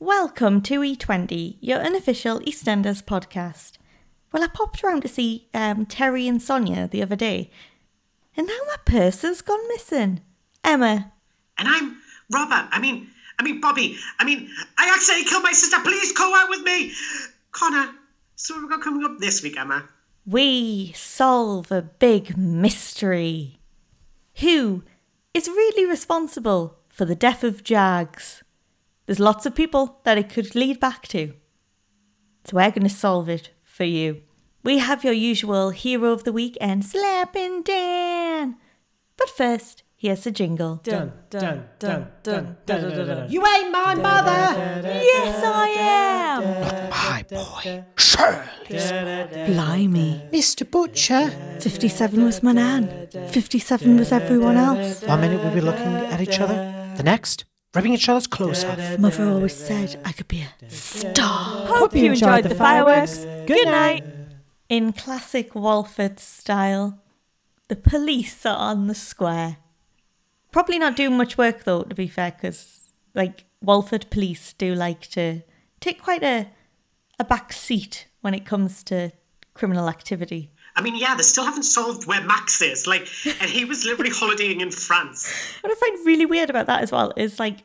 Welcome to E20, your unofficial EastEnders podcast. Well, I popped round to see um, Terry and Sonia the other day, and now my purse has gone missing. Emma, And I'm Robert. I mean, I mean Bobby. I mean, I accidentally killed my sister. Please go out with me, Connor. So what have we got coming up this week, Emma? we solve a big mystery. Who is really responsible for the death of Jags? There's lots of people that it could lead back to. So we're going to solve it for you. We have your usual hero of the week and slapping Dan. But first, here's the jingle. Dun, dun, dun, dun, dun, dun, dun. You ain't my mother! Yes, I am. My boy, Shirley. Blimey. Mr. Butcher. 57 was my nan. 57 was everyone else. One minute we'll be looking at each other, the next, ripping each other's clothes off. Mother always said I could be a star. Hope you enjoyed the fireworks. Good night. In classic Walford style, the police are on the square. Probably not doing much work though, to be fair, because like Walford police do like to take quite a a back seat when it comes to criminal activity. I mean, yeah, they still haven't solved where Max is. Like, and he was literally holidaying in France. What I find really weird about that as well is like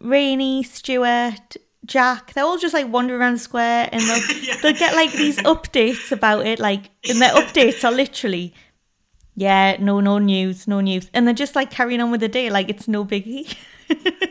Rainie, Stuart, Jack, they're all just like wandering around the square and they'll, Yeah. they'll get like these updates about it. Like, and their updates are literally, yeah, no, no news, no news. And they're just like carrying on with the day like it's no biggie.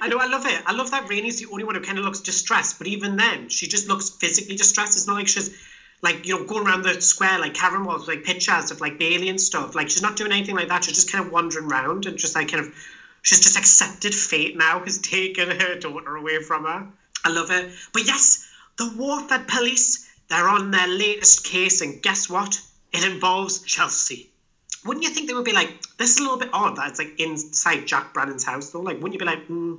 I know, I love it. I love that Rainie's the only one who kind of looks distressed. But even then, she just looks physically distressed. It's not like she's like you know going around the square like Karen was, like pictures of like Bailey and stuff. Like she's not doing anything like that. She's just kind of wandering around and just like kind of she's just accepted fate now has taken her daughter away from her. I love it. But yes, the Walford police they're on their latest case, and guess what? It involves Chelsea. Wouldn't you think they would be like, this is a little bit odd that it's like inside Jack Branning's house though? Like, wouldn't you be like, hmm,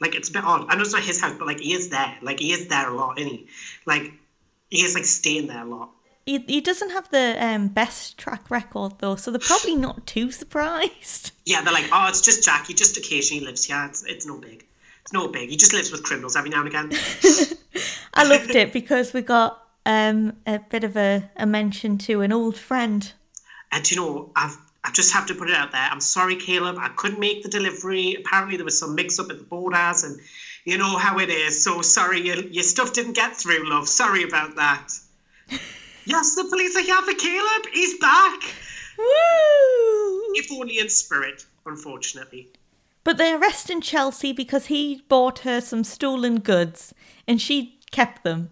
like it's a bit odd. I know it's not his house, but like he is there. Like he is there a lot, isn't he? Like he is like staying there a lot. he, he doesn't have the um, best track record though, so they're probably not too surprised. Yeah, they're like, oh, it's just Jack. He just occasionally lives here. It's, it's no big. It's no big. He just lives with criminals every now and again. I loved it because we got um, a bit of a, a mention to an old friend. And you know, I've I just have to put it out there. I'm sorry, Caleb. I couldn't make the delivery. Apparently, there was some mix up at the borders, and you know how it is. So sorry, your, your stuff didn't get through, love. Sorry about that. yes, the police are here for Caleb. He's back. Woo! If only in spirit, unfortunately. But they're arresting Chelsea because he bought her some stolen goods and she kept them.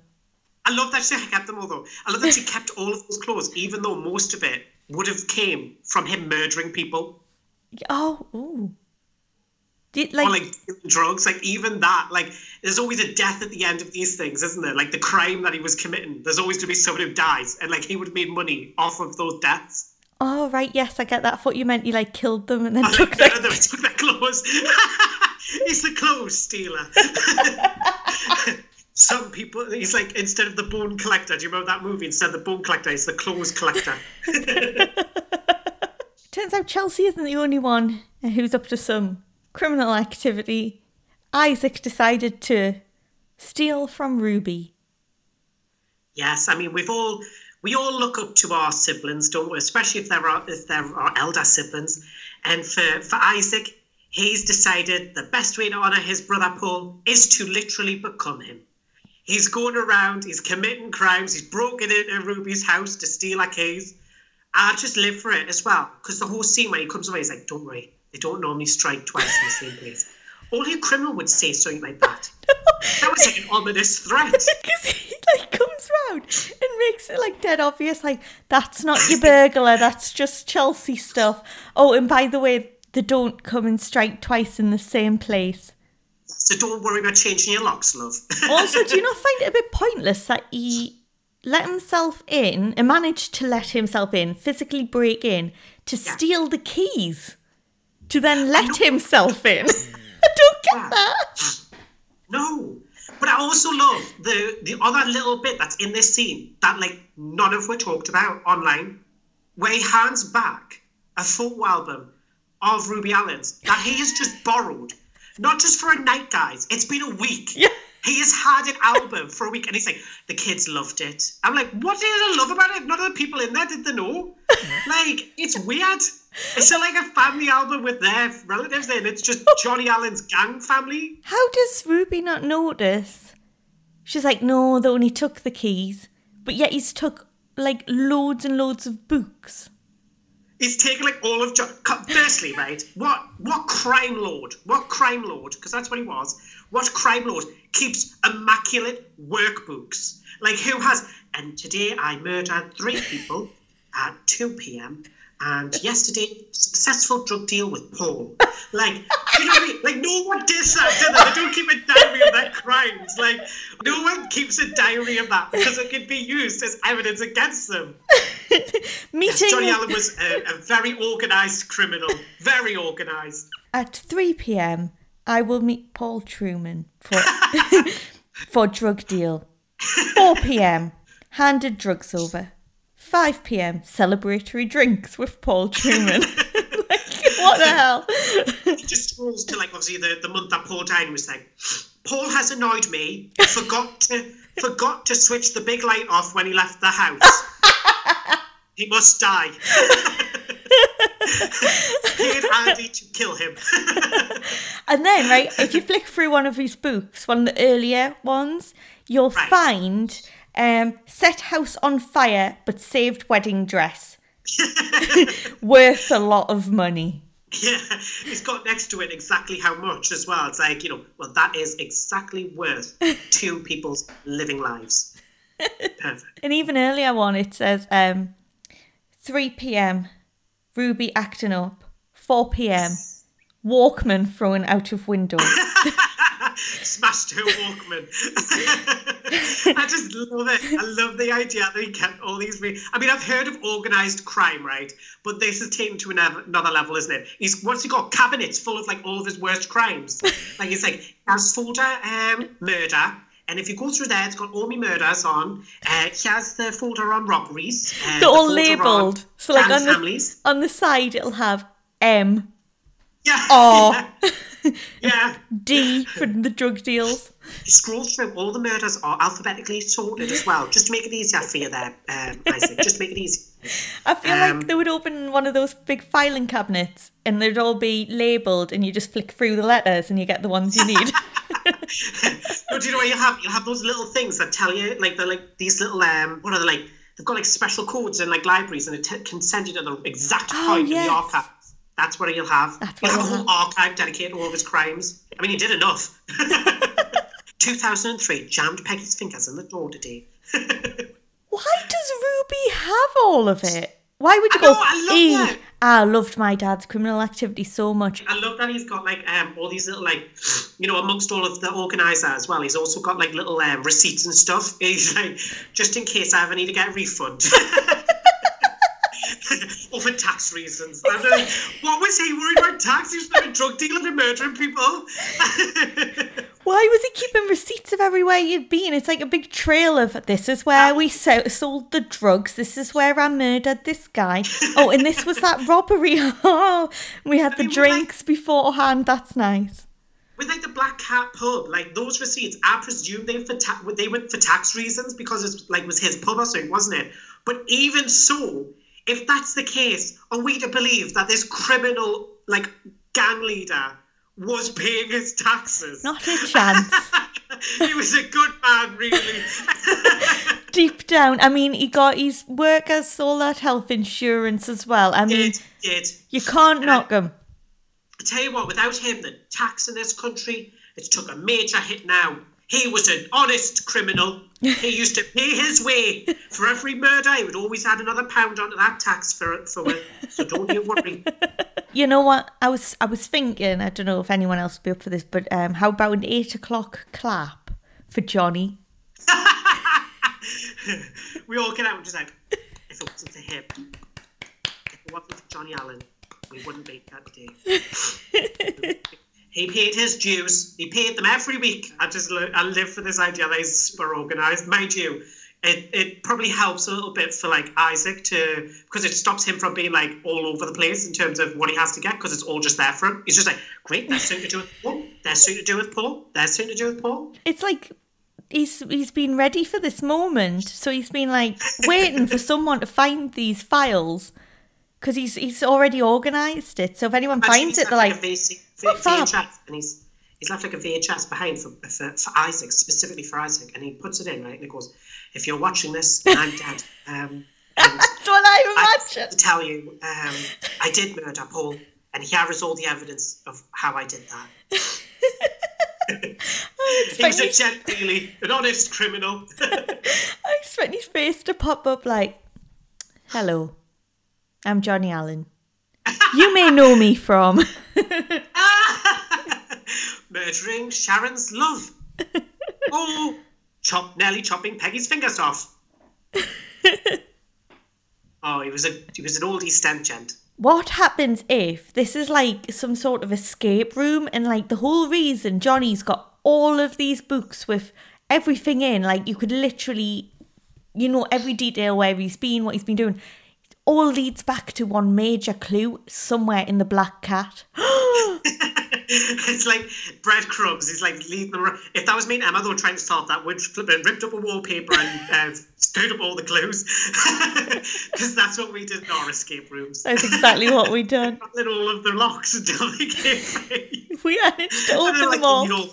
I love that she kept them all though. I love that she kept all of those clothes, even though most of it would have came from him murdering people Oh, ooh. Did, or like, like drugs. Like even that, like there's always a death at the end of these things, isn't there? Like the crime that he was committing, there's always to be someone who dies, and like he would have made money off of those deaths. oh, right, yes, I get that. I thought you meant he, like, killed them and then And, took like, them. they took their clothes. he's the clothes stealer. Some people, he's like instead of the bone collector. Do you remember that movie? Instead of the bone collector, he's the clothes collector. Turns out Chelsea isn't the only one who's up to some criminal activity. Isaac decided to steal from Ruby. Yes, I mean we've all we all look up to our siblings, don't we? Especially if they're our, if they're our elder siblings. And for for Isaac, he's decided the best way to honour his brother Paul is to literally become him. He's going around, he's committing crimes, he's broken into Ruby's house to steal her keys. I just live for it as well, because the whole scene when he comes away, he's like, "Don't worry, they don't normally strike twice in the same place." Only a criminal would say something like that. That was like an ominous threat. Because he like comes round and makes it like dead obvious, like that's not your burglar, that's just Chelsea stuff. Oh, and by the way, they don't come and strike twice in the same place. So don't worry about changing your locks, love. Also, do you not find it a bit pointless that he let himself in and managed to let himself in, physically break in, to steal the keys, to then let himself in? I don't get that. no. But I also love the the other little bit that's in this scene that like none of were talked about online, where he hands back a photo album of Ruby Allen's that he has just borrowed Not just for a night, guys. It's been a week. Yeah. He has had an album for a week, and he's like, the kids loved it. I'm like, what did they love about it? None of the people in there did they know? like, it's weird. It's like a family album with their relatives in. It's just Johnny Allen's gang family. How does Ruby not notice? She's like, no, they only took the keys, but yet he's took like loads and loads of books. He's taken like all of John. Firstly, right, what what crime lord? What crime lord? Because that's what he was. What crime lord keeps immaculate workbooks? Like who has? And today I murdered three people at two p.m. And yesterday, successful drug deal with Paul. Like, you know what I mean? Like, no one does that, do they? They don't keep a diary of their crimes. Like, no one keeps a diary of that because it could be used as evidence against them. Meeting Johnny Allen was a, a very organised criminal. Very organised. at 3 p.m. I will meet Paul Truman for for drug deal. 4 p.m. handed drugs over. 5 p.m. celebratory drinks with Paul Truman. like, what the hell? He just scrolls to like obviously the, the month that Paul died was like, Paul has annoyed me. Forgot to forgot to switch the big light off when he left the house. he must die. Paid Andy to kill him. And then, right, if you flick through one of his books, one of the earlier ones, you'll Right. find um, Set House on Fire but Saved Wedding Dress. Worth a lot of money. yeah, he's got next to it exactly how much as well. It's like, you know, well, that is exactly worth two people's living lives. Perfect. An even earlier one, it says um, 3 pm, Ruby acting up. 4 pm, Walkman thrown out of window. smashed her Walkman. I just love it. I love the idea that he kept all these. Re- I mean, I've heard of organised crime, right? But this is taken to another, level, isn't it? He's what's he got? Cabinets full of like all of his worst crimes. like he's like has folder um, murder. And if you go through there, it's got all my murders on. Uh, he has the folder on robberies. Uh, They're the all labelled. So, like, on the, on the side, it'll have M, Yeah. R, yeah. D for the drug deals. Scroll through, all the murders are alphabetically sorted as well, just to make it easier for you there, um, Isaac. Just to make it easy. I feel Um, like they would open one of those big filing cabinets and they'd all be labelled and you just flick through the letters and you get the ones you need. But do you know what you have? You have those little things that tell you, like they're like these little um, what are they like? They've got like special codes in like libraries, and it t- can send you to the exact Oh, point in the archive. That's what you'll have. That's you'll have a whole archive dedicated to all of his crimes. I mean, he did enough. 2003 jammed Peggy's fingers in the door today. Why does Ruby have all of it? Why would you I know, go, I love. I loved my dad's criminal activity so much. I love that he's got like um, all these little like, you know, amongst all of the organizer as well. He's also got like little um, receipts and stuff. He's like, just in case I ever need to get a refund. Or for tax reasons. I don't know, what was he worried about tax? He was like a drug dealer and murdering people. Why was he keeping receipts of everywhere he'd been? It's like a big trail of this is where we so- sold the drugs. This is where I murdered this guy. Oh, and this was that robbery. Oh, we had the mean, we're like- drinks beforehand. That's nice. With like the Black Cat pub, like those receipts, I presume they for ta- they went for tax reasons because it's like was his pub or something, wasn't it? But even so, if that's the case, are we to believe that this criminal like gang leader was paying his taxes? Not a chance. he was a good man, really. Deep down, I mean, he got his workers all that health insurance as well. I mean, did did. you can't knock him. I tell you what, without him, the tax in this country, it's took a major hit now. He was an honest criminal. He used to pay his way for every murder. He would always add another pound onto that tax for for it. So don't you worry. You know what? I was I was thinking. I don't know if anyone else would be up for this, but um, how about an eight o'clock clap for Johnny? we all get out and just like, if it wasn't for him, if it wasn't for Johnny Allen, we wouldn't be that day. he paid his dues. He paid them every week. I just I live for this idea that he's super organised. Mind you, it, it probably helps a little bit for like Isaac to because it stops him from being like all over the place in terms of what he has to get because it's all just there for him. He's just like, great, that's something to do. Oh, There's something to do with Paul. There's something to do with Paul. It's like he's he's been ready for this moment, so he's been like waiting for someone to find these files because he's he's already organised it. So if anyone Imagine finds it, they're like, a VC, "What fab?" VHS, and he's he's left like a VHS behind for, for for Isaac, specifically for Isaac, and he puts it in right, and it goes, "If you're watching this, and I'm dead." Um, "That's what I I to tell you, um, I did murder Paul, and here is all the evidence of how I did that. He was expect, a really, an honest criminal. I expect his face to pop up like, "Hello, I'm Johnny Allen. You may know me from." Murdering Sharon's love. Oh, chop, nearly chopping Peggy's fingers off. Oh, he was a he was an old East End gent. what happens if this is like some sort of escape room and like the whole reason Johnny's got all of these books with everything in, like you could literally, you know, every detail where he's been, what he's been doing, all leads back to one major clue somewhere in the Black Cat. it's like breadcrumbs. He's like leading them. If that was me and Emma, though, trying to solve that, we'd flip it, ripped up a wallpaper and uh, screwed up all the clues, because that's what we did in our escape rooms. That's exactly what we did. Lit all of the locks until they came free. We managed to open like them all.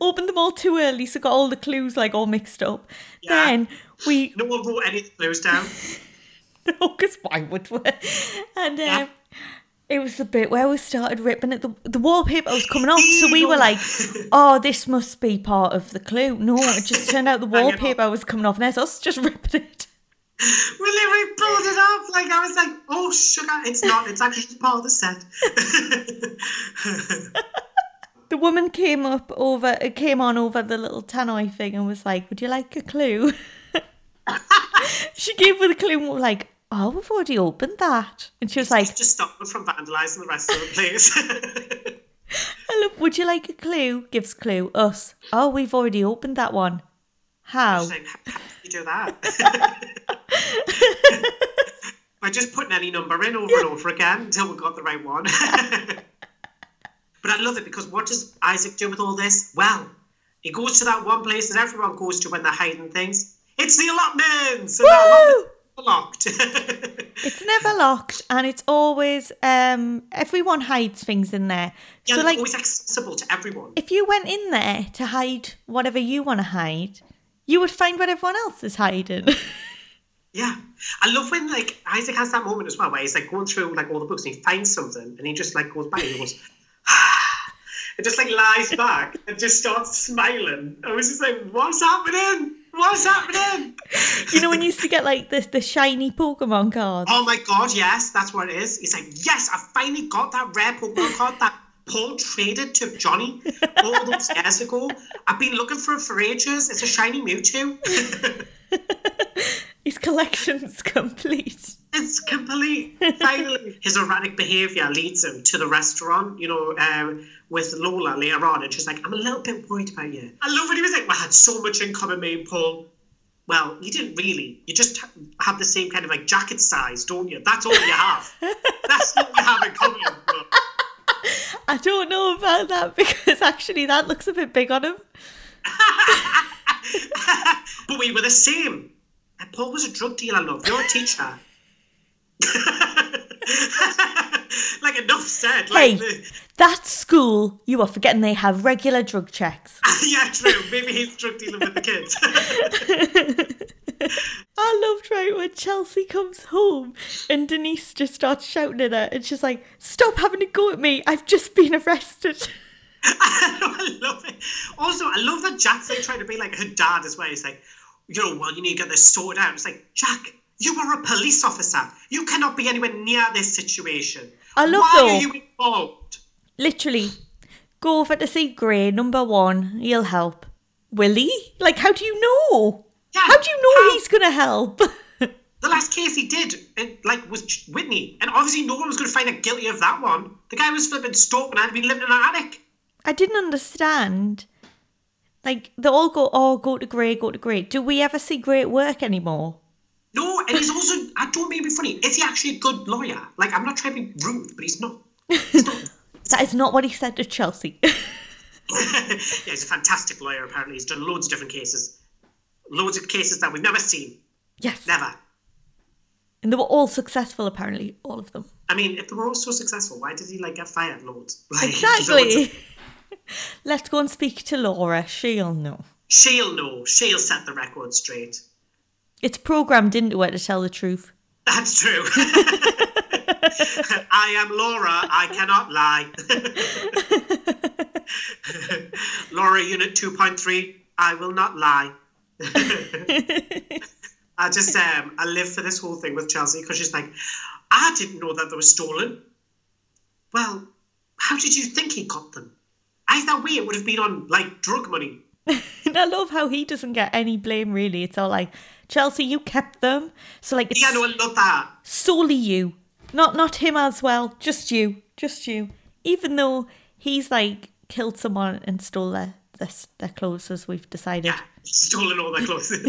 Opened them all too early, so got all the clues like all mixed up. Yeah. Then we no one wrote any clues down. No, because why would we? And um, Yeah. it was the bit where we started ripping it. The, the wallpaper was coming off, so we were like, oh, this must be part of the clue. No, it just turned out the wallpaper was coming off, and there's us just ripping it. We literally pulled it off. Like I was like, "Oh sugar, it's not. It's actually part of the set." The woman came up over, uh, came on over the little tannoy thing and was like, would you like a clue? She gave her the clue like, oh, we've already opened that. And she was like, just stop them from vandalising the rest of the place. would you like a clue? Gives clue, us. Oh, we've already opened that one. How? Like, how do you do that? By just putting any number in over and over again until we got the right one. but I love it because what does Isaac do with all this? Well, he goes to that one place that everyone goes to when they're hiding things. It's the allotments! And that Woo! allotment locked. It's never locked and it's always um everyone hides things in there. yeah, so it's like always accessible to everyone. if you went in there to hide whatever you want to hide, you would find what everyone else is hiding. Yeah, I love when like Isaac has that moment as well where he's like going through like all the books and he finds something and he just like goes back and goes, and just like lies back and just starts smiling. I was just like, what's happening? What's happening? you know when you used to get like the the shiny Pokemon cards. Oh my god, yes, that's what it is. He's like, yes, I finally got that rare Pokemon card that Paul traded to Johnny all those years ago. I've been looking for it for ages. It's a shiny Mewtwo. His collection's complete. It's complete. Finally, his erratic behaviour leads him to the restaurant, you know, um, with Lola later on. And she's like, I'm a little bit worried about you. I love when he was like, We had so much in common, me and Paul. Well, you didn't really. You just have the same kind of like jacket size, don't you? That's all you have. That's what you have in common. I don't know about that because actually that looks a bit big on him. But we were the same. And Paul was a drug dealer, love. You're a teacher. like enough said. Hey, Like the, that school, you are forgetting they have regular drug checks. yeah, true. Maybe he's drug dealing with the kids. I loved right when Chelsea comes home and Denise just starts shouting at her and she's like, Stop having a go at me, I've just been arrested. I love it. Also, I love that Jack's like trying to be like her dad as well. He's like, you know, well, you need to get this sorted out. It's like, Jack, you are a police officer. You cannot be anywhere near this situation. I love Why though- are you involved? Literally, go over to see Gray, number one, he'll help. Will he? Like, how do you know? Yeah, How do you know how- he's gonna help? The last case he did, it, like, was Whitney, and obviously no one was going to find him guilty of that one. The guy was flipping stalking and had been living in an attic. I didn't understand. Like, they all go, oh, go to Gray, go to Gray. Do we ever see Gray at work anymore? No, and he's also, I don't mean to be funny, is he actually a good lawyer? Like, I'm not trying to be rude, but he's not. He's not. That is not what he said to Chelsea. yeah, he's a fantastic lawyer. Apparently, he's done loads of different cases, loads of cases that we've never seen. yes. Never. And they were all successful, apparently, all of them. I mean, if they were all so successful, why did he like get fired loads? Like, loads Exactly. of- Let's go and speak to Laura. She'll know. She'll know. She'll set the record straight. It's programmed into her to tell the truth. That's true. I am Laura. I cannot lie. Laura, Unit 2.3. I will not lie. I just, um, I live for this whole thing with Chelsea because she's like, I didn't know that they were stolen. Well, how did you think he got them? Either way, it would have been on, like, drug money. And I love how he doesn't get any blame, really. It's all like, Chelsea, you kept them. So, like, it's Yeah, no, I love that. solely you. Not not him as well. Just you. Just you. Even though he's, like, killed someone and stole their, their, their clothes, as we've decided. Yeah, stolen all their clothes.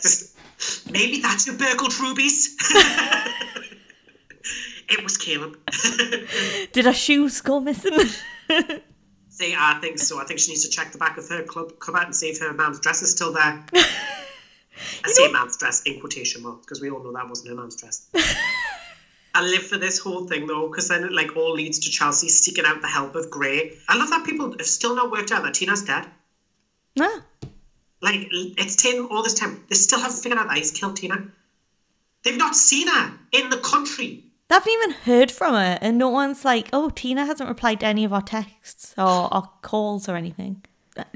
Just, maybe that's who burgled Ruby's. it was Caleb. Did our shoes go missing? I uh, think so. I think she needs to check the back of her club cupboard and see if her mum's dress is still there. I say mum's dress in quotation marks because we all know that wasn't her mum's dress. I live for this whole thing though, because then it like all leads to Chelsea seeking out the help of Gray. I love that people have still not worked out that Tina's dead. nah. Like it's taken all this time. They still haven't figured out that he's killed Tina. They've not seen her in the country. They haven't even heard from her, and no one's like, oh, Tina hasn't replied to any of our texts or, or calls or anything.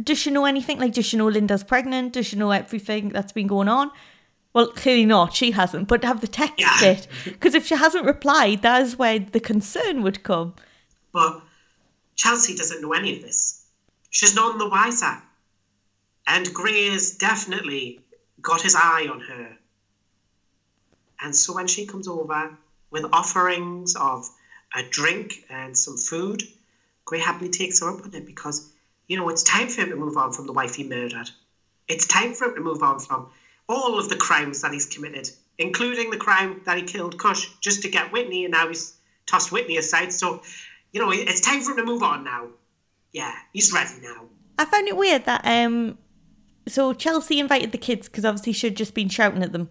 Does she know anything? Like, does she know Linda's pregnant? Does she know everything that's been going on? Well, clearly not. She hasn't. But have the text Yeah. it? Because if she hasn't replied, that is where the concern would come. But Chelsea doesn't know any of this. She's none the wiser. And Gray has definitely got his eye on her. And so when she comes over with offerings of a drink and some food, Gray happily takes her up on it because, you know, it's time for him to move on from the wife he murdered. It's time for him to move on from all of the crimes that he's committed, including the crime that he killed Kush just to get Whitney, and now he's tossed Whitney aside. So, you know, it's time for him to move on now. Yeah, he's ready now. I found it weird that um, so Chelsea invited the kids because obviously she'd just been shouting at them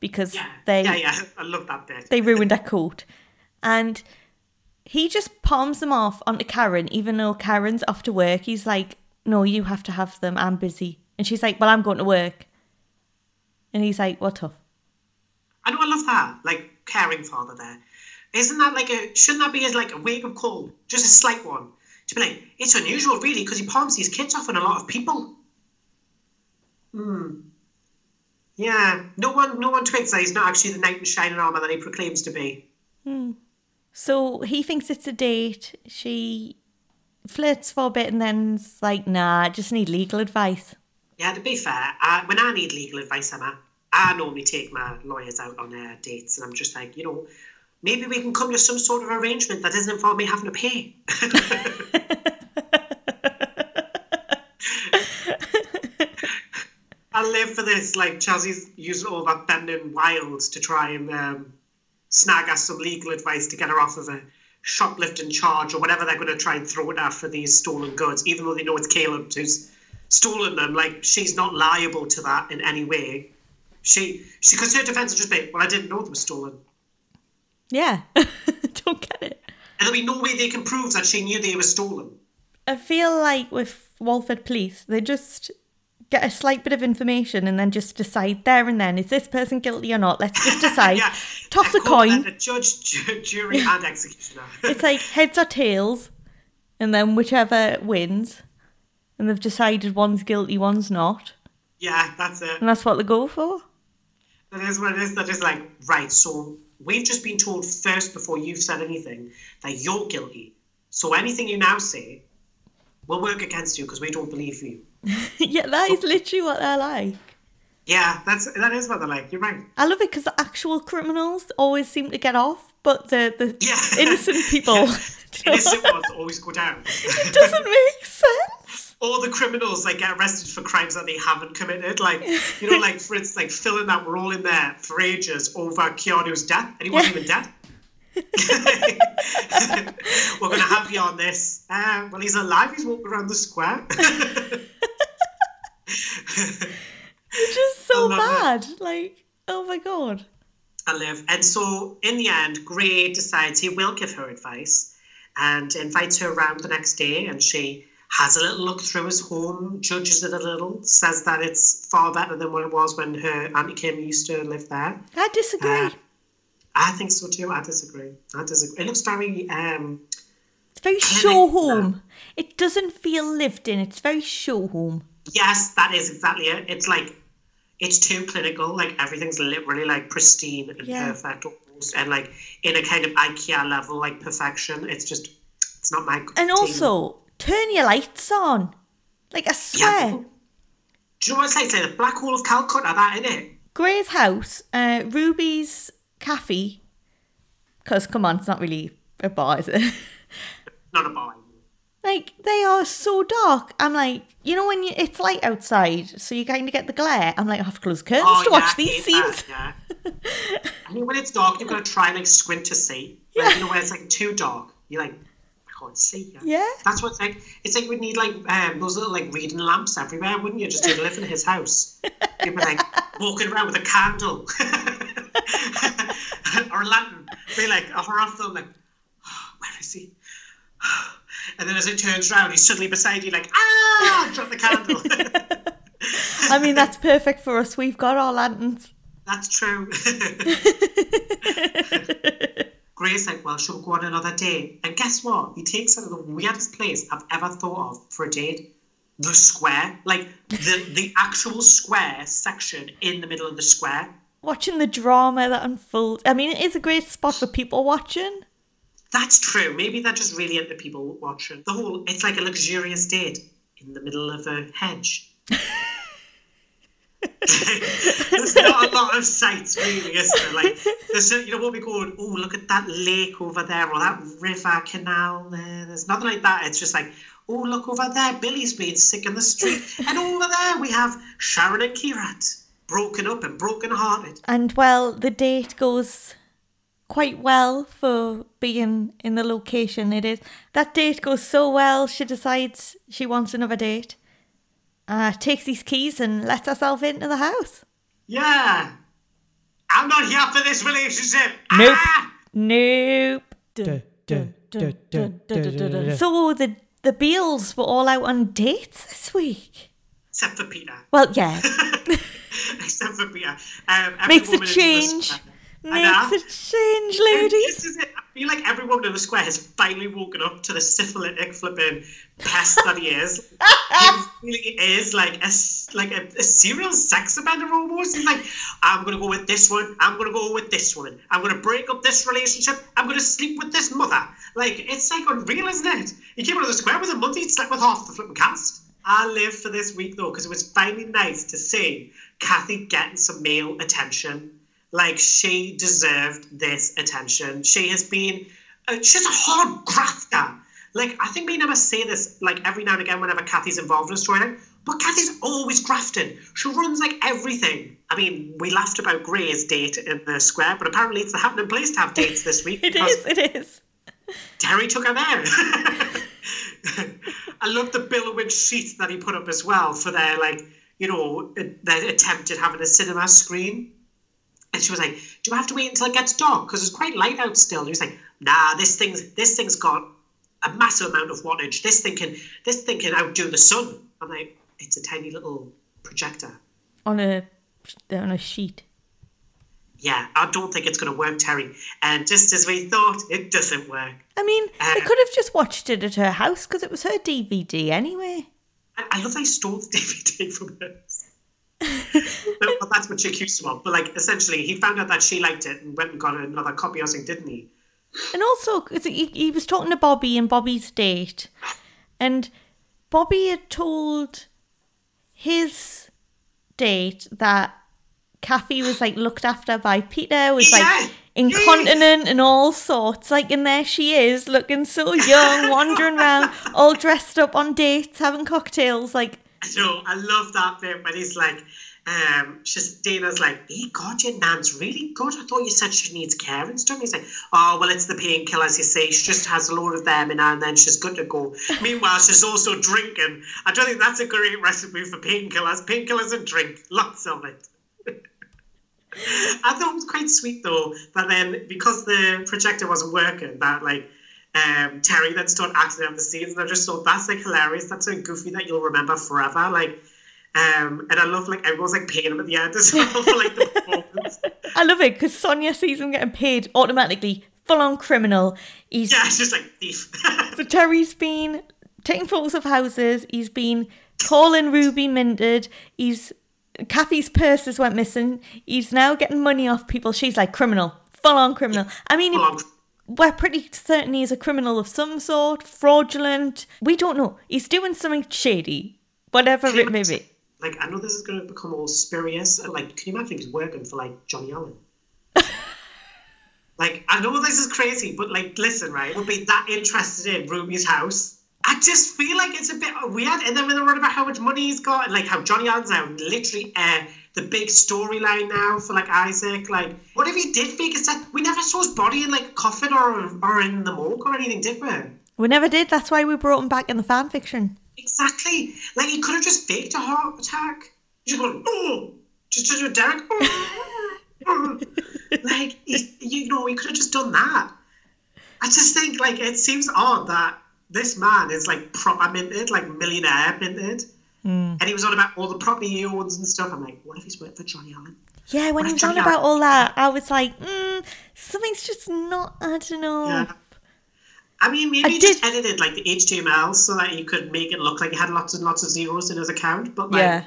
because Yeah, they yeah, yeah. I love that bit. they ruined her coat. And he just palms them off onto Karen, even though Karen's off to work. He's like, No, you have to have them. I'm busy. And she's like, Well, I'm going to work. And he's like, Well, tough. I know, I love that. Like caring father there. Isn't that like a? Shouldn't that be as like a wake up call, just a slight one, to be like, it's unusual, really, because he palms these kids off on a lot of people. Hmm. Yeah, no one, no one twigs that he's not actually the knight in shining armor that he proclaims to be. So he thinks it's a date. She flirts for a bit and then's like, Nah, I just need legal advice. Yeah, to be fair, I, when I need legal advice, Emma, I normally take my lawyers out on uh, dates, and I'm just like, you know, maybe we can come to some sort of arrangement that doesn't involve me having to pay. I live for this. Like Chelsea's using all that bending wilds to try and um, snag us some legal advice to get her off of a shoplifting charge or whatever they're going to try and throw at her for these stolen goods, even though they know it's Caleb who's stolen them. Like she's not liable to that in any way. She, she, because her defense will just be, well, I didn't know they were stolen, Yeah. Don't get it. and there'll be no way they can prove that she knew they were stolen. I feel like with Walford Police, they just get a slight bit of information and then just decide there and then is this person guilty or not? Let's just decide. yeah, Toss a coin. A judge, ju- jury, and executioner. It's like heads or tails, and then whichever wins. And they've decided one's guilty, one's not. yeah, that's it. And that's what they go for. That is what it is. That is like, right, so we've just been told first before you've said anything that you're guilty. So anything you now say will work against you because we don't believe you. yeah, that is literally what they're like. Yeah, that's that is what they're like. You're right. I love it because the actual criminals always seem to get off, but the, the Yeah. innocent people Innocent ones always go down. it doesn't make sense. All the criminals like get arrested for crimes that they haven't committed. Like you know, like for instance, like Phil and that were all in there for ages over Keanu's death, and he wasn't Yeah. even dead. We're going to have you on this. Uh, well, he's alive. He's walking around the square. It's just so bad. Like, oh my god. I live. And so, in the end, Gray decides he will give her advice and invites her around the next day. And she has a little look through his home, judges it a little, says that it's far better than what it was when her Auntie Kim used to live there. I disagree. Uh, I think so too. I disagree. I disagree. It looks very um, it's very show home. It doesn't feel lived in. It's very show home. Yes, that is exactly it. It's like it's too clinical. Like everything's literally like pristine and Yeah. perfect, almost, and like in a kind of IKEA level, like perfection. It's just, it's not my. And also, turn your lights on. Like, I yeah. swear. Do you know what it's like? It's like the black hole of Calcutta. That in it. Gray's house, uh, Ruby's cafe. Because, come on, it's not really a bar, is it? Not a bar. like, they are so dark. I'm like, you know, when you, it's light outside, so you kind of get the glare. I'm like, I have to close curtains Oh, to yeah, watch these hate that, scenes. Yeah. I mean, when it's dark, you've got to try and like squint to see. Like, You know, when it's like too dark, you're like, I can't see. Yeah. That's what it's like. It's like we'd need like um, those little like reading lamps everywhere, wouldn't you? Just to live in his house. Be like walking around with a candle or a lantern. Be like a horror film, like, where is he? And then as it turns around, he's suddenly beside you, like, ah, drop the candle. I mean, that's perfect for us. We've got our lanterns. That's true. Grace, like, well, she'll go on another day. And guess what? He takes her to the weirdest place I've ever thought of for a date. The square. Like, the, the actual square section in the middle of the square. Watching the drama that unfolds. I mean, it is a great spot for people watching. That's true. Maybe they're just really into people watching. The whole, it's like a luxurious date in the middle of a hedge. there's not a lot of sights, really, is there? Like, there's, you know, what we going, oh, look at that lake over there, or that river canal there. There's nothing like that. It's just like, oh, look over there, Billy's being sick in the street. And over there, we have Sharon and Kheerat, broken up and broken hearted. And well, the date goes quite well for being in the location it is. That date goes so well, she decides she wants another date. Uh, takes these keys and lets herself into the house. Yeah. I'm not here for this relationship. Nope. Ah! Nope. Dun, dun, dun, dun, dun, dun, dun, dun. So the the Beales were all out on dates this week. Except for Peter. Well, yeah, Except for Peter. Um, makes a change. Square- I know. Makes a change, ladies. This is it. I feel like every woman in the square has finally woken up to the syphilitic flipping pest that he is. he really is like a like a, a serial sex offender almost. He's like, I'm gonna go with this one. I'm gonna go with this one. I'm gonna break up this relationship. I'm gonna sleep with this mother. Like it's like unreal, isn't it? He came out of the square with a month. He slept with half the flipping cast. I live for this week though because it was finally nice to see Kathy getting some male attention. Like she deserved this attention. She has been, uh, she's a hard grafter. Like I think me and Emma say this like every now and again whenever Kathy's involved in a storyline. But Kathy's always grafting. She runs like everything. I mean, we laughed about Gray's date in the square, but apparently it's the happening place to have dates this week. It is. It is. Terry took her there. I love the billowing sheet that he put up as well for their like, you know, their attempt at having a cinema screen. And she was like, "Do I have to wait until it gets dark? Because it's quite light out still." And he was like, "Nah, this thing's this thing's got a massive amount of wattage. This thing can this thing can outdo the sun." I'm like, "It's a tiny little projector." On a on a sheet. Yeah, I don't think it's going to work, Terry. And just as we thought, it doesn't work. I mean, Uh, they could have just watched it at her house because it was her DVD anyway. I, I love they stole the DVD from her. But that's what she accused him of. But like, essentially, he found out that she liked it and went and got another copy or something, didn't he? And also, he, he was talking to Bobby and Bobby's date, and Bobby had told his date that Kathy was like looked after by Peter, was Yeah, like incontinent and all sorts. Like, and there she is, looking so young, wandering around, all dressed up on dates, having cocktails. Like, So I love that bit when he's like, um, she's Dana's like, "Hey, God, your nan's really good. I thought you said she needs care and stuff." He's like, "Oh, well, it's the painkillers, you see. She just has a load of them in her, and then she's good to go." Meanwhile, she's also drinking. I don't think that's a great recipe for painkillers. Painkillers and drink, lots of it. I thought it was quite sweet though but then because the projector wasn't working, that like um, Terry then started acting out the scenes, and I just thought that's like hilarious. That's so goofy that you'll remember forever. Like, um, and I love like everyone's like paying him at the end as well for like the performance. I love it because Sonia sees him getting paid automatically, full on criminal. He's Yeah, it's just like thief. so Terry's been taking photos of houses. He's been calling Ruby minted. He's Kathy's purses went missing. He's now getting money off people. She's like criminal, full on criminal. I mean, on. We're pretty certain he's a criminal of some sort, fraudulent. We don't know. He's doing something shady, whatever it may be. like I know this is going to become all spurious. Like, can you imagine he's working for like Johnny Allen? like, I know this is crazy, but like, listen, right? we'd be that interested in Ruby's house. I just feel like it's a bit weird. And then when they're on about how much money he's got, and like how Johnny Allen's now literally uh, the big storyline now for like Isaac. Like, what if he did fake his death? We never saw his body in like a coffin or or in the morgue or anything, did we? Never did. That's why we brought him back in the fan fiction. Exactly. Like he could have just faked a heart attack. Just going, oh, just Derek. Oh, oh. like he, you know, he could have just done that. I just think like it seems odd that this man is like proper minted, like millionaire minted, and he was on about all the property he owns and stuff. I'm like, what if he's worked for Johnny Allen? Yeah, when What he was on Johnny about Allen- all that, I was like, mm, something's just not. I don't know. Yeah. I mean, maybe I he just edited like the HTML so that he could make it look like he had lots and lots of zeros in his account. But like, Yeah,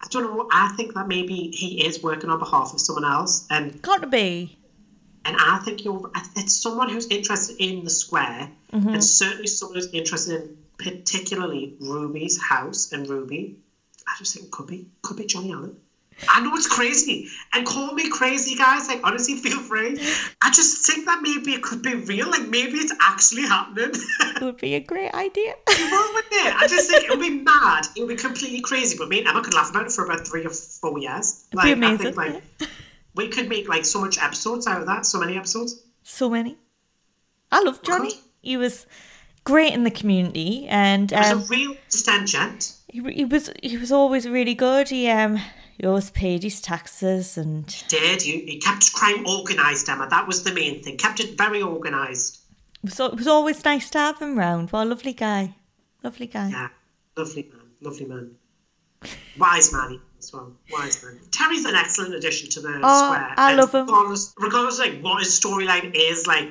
I don't know. I think that maybe he is working on behalf of someone else, and got to be. and I think you're. It's someone who's interested in the square, and certainly someone who's interested in particularly Ruby's house and Ruby. I just think it could be could be Johnny Allen. I know it's crazy, and call me crazy, guys. Like honestly, feel free. I just think that maybe it could be real. Like maybe it's actually happening. It would be a great idea. Well, wouldn't it? I just think it would be mad. It would be completely crazy. But me and Emma could laugh about it for about three or four years. be Like I amazing. think like we could make like so much episodes out of that. So many episodes. so many. I love Johnny. He was great in the community, and It was um, a real stand gent. he, he was he was always really good. He um he always paid his taxes, and Did he, he kept crime organised, Emma? That was the main thing. Kept it very organised. was, it was always nice to have him round. What a lovely guy, lovely guy. Yeah, lovely man, lovely man. Wise man as well. Wise man. Terry's an excellent addition to the Oh, square. I And love him. Regardless, regardless of like what his storyline is, like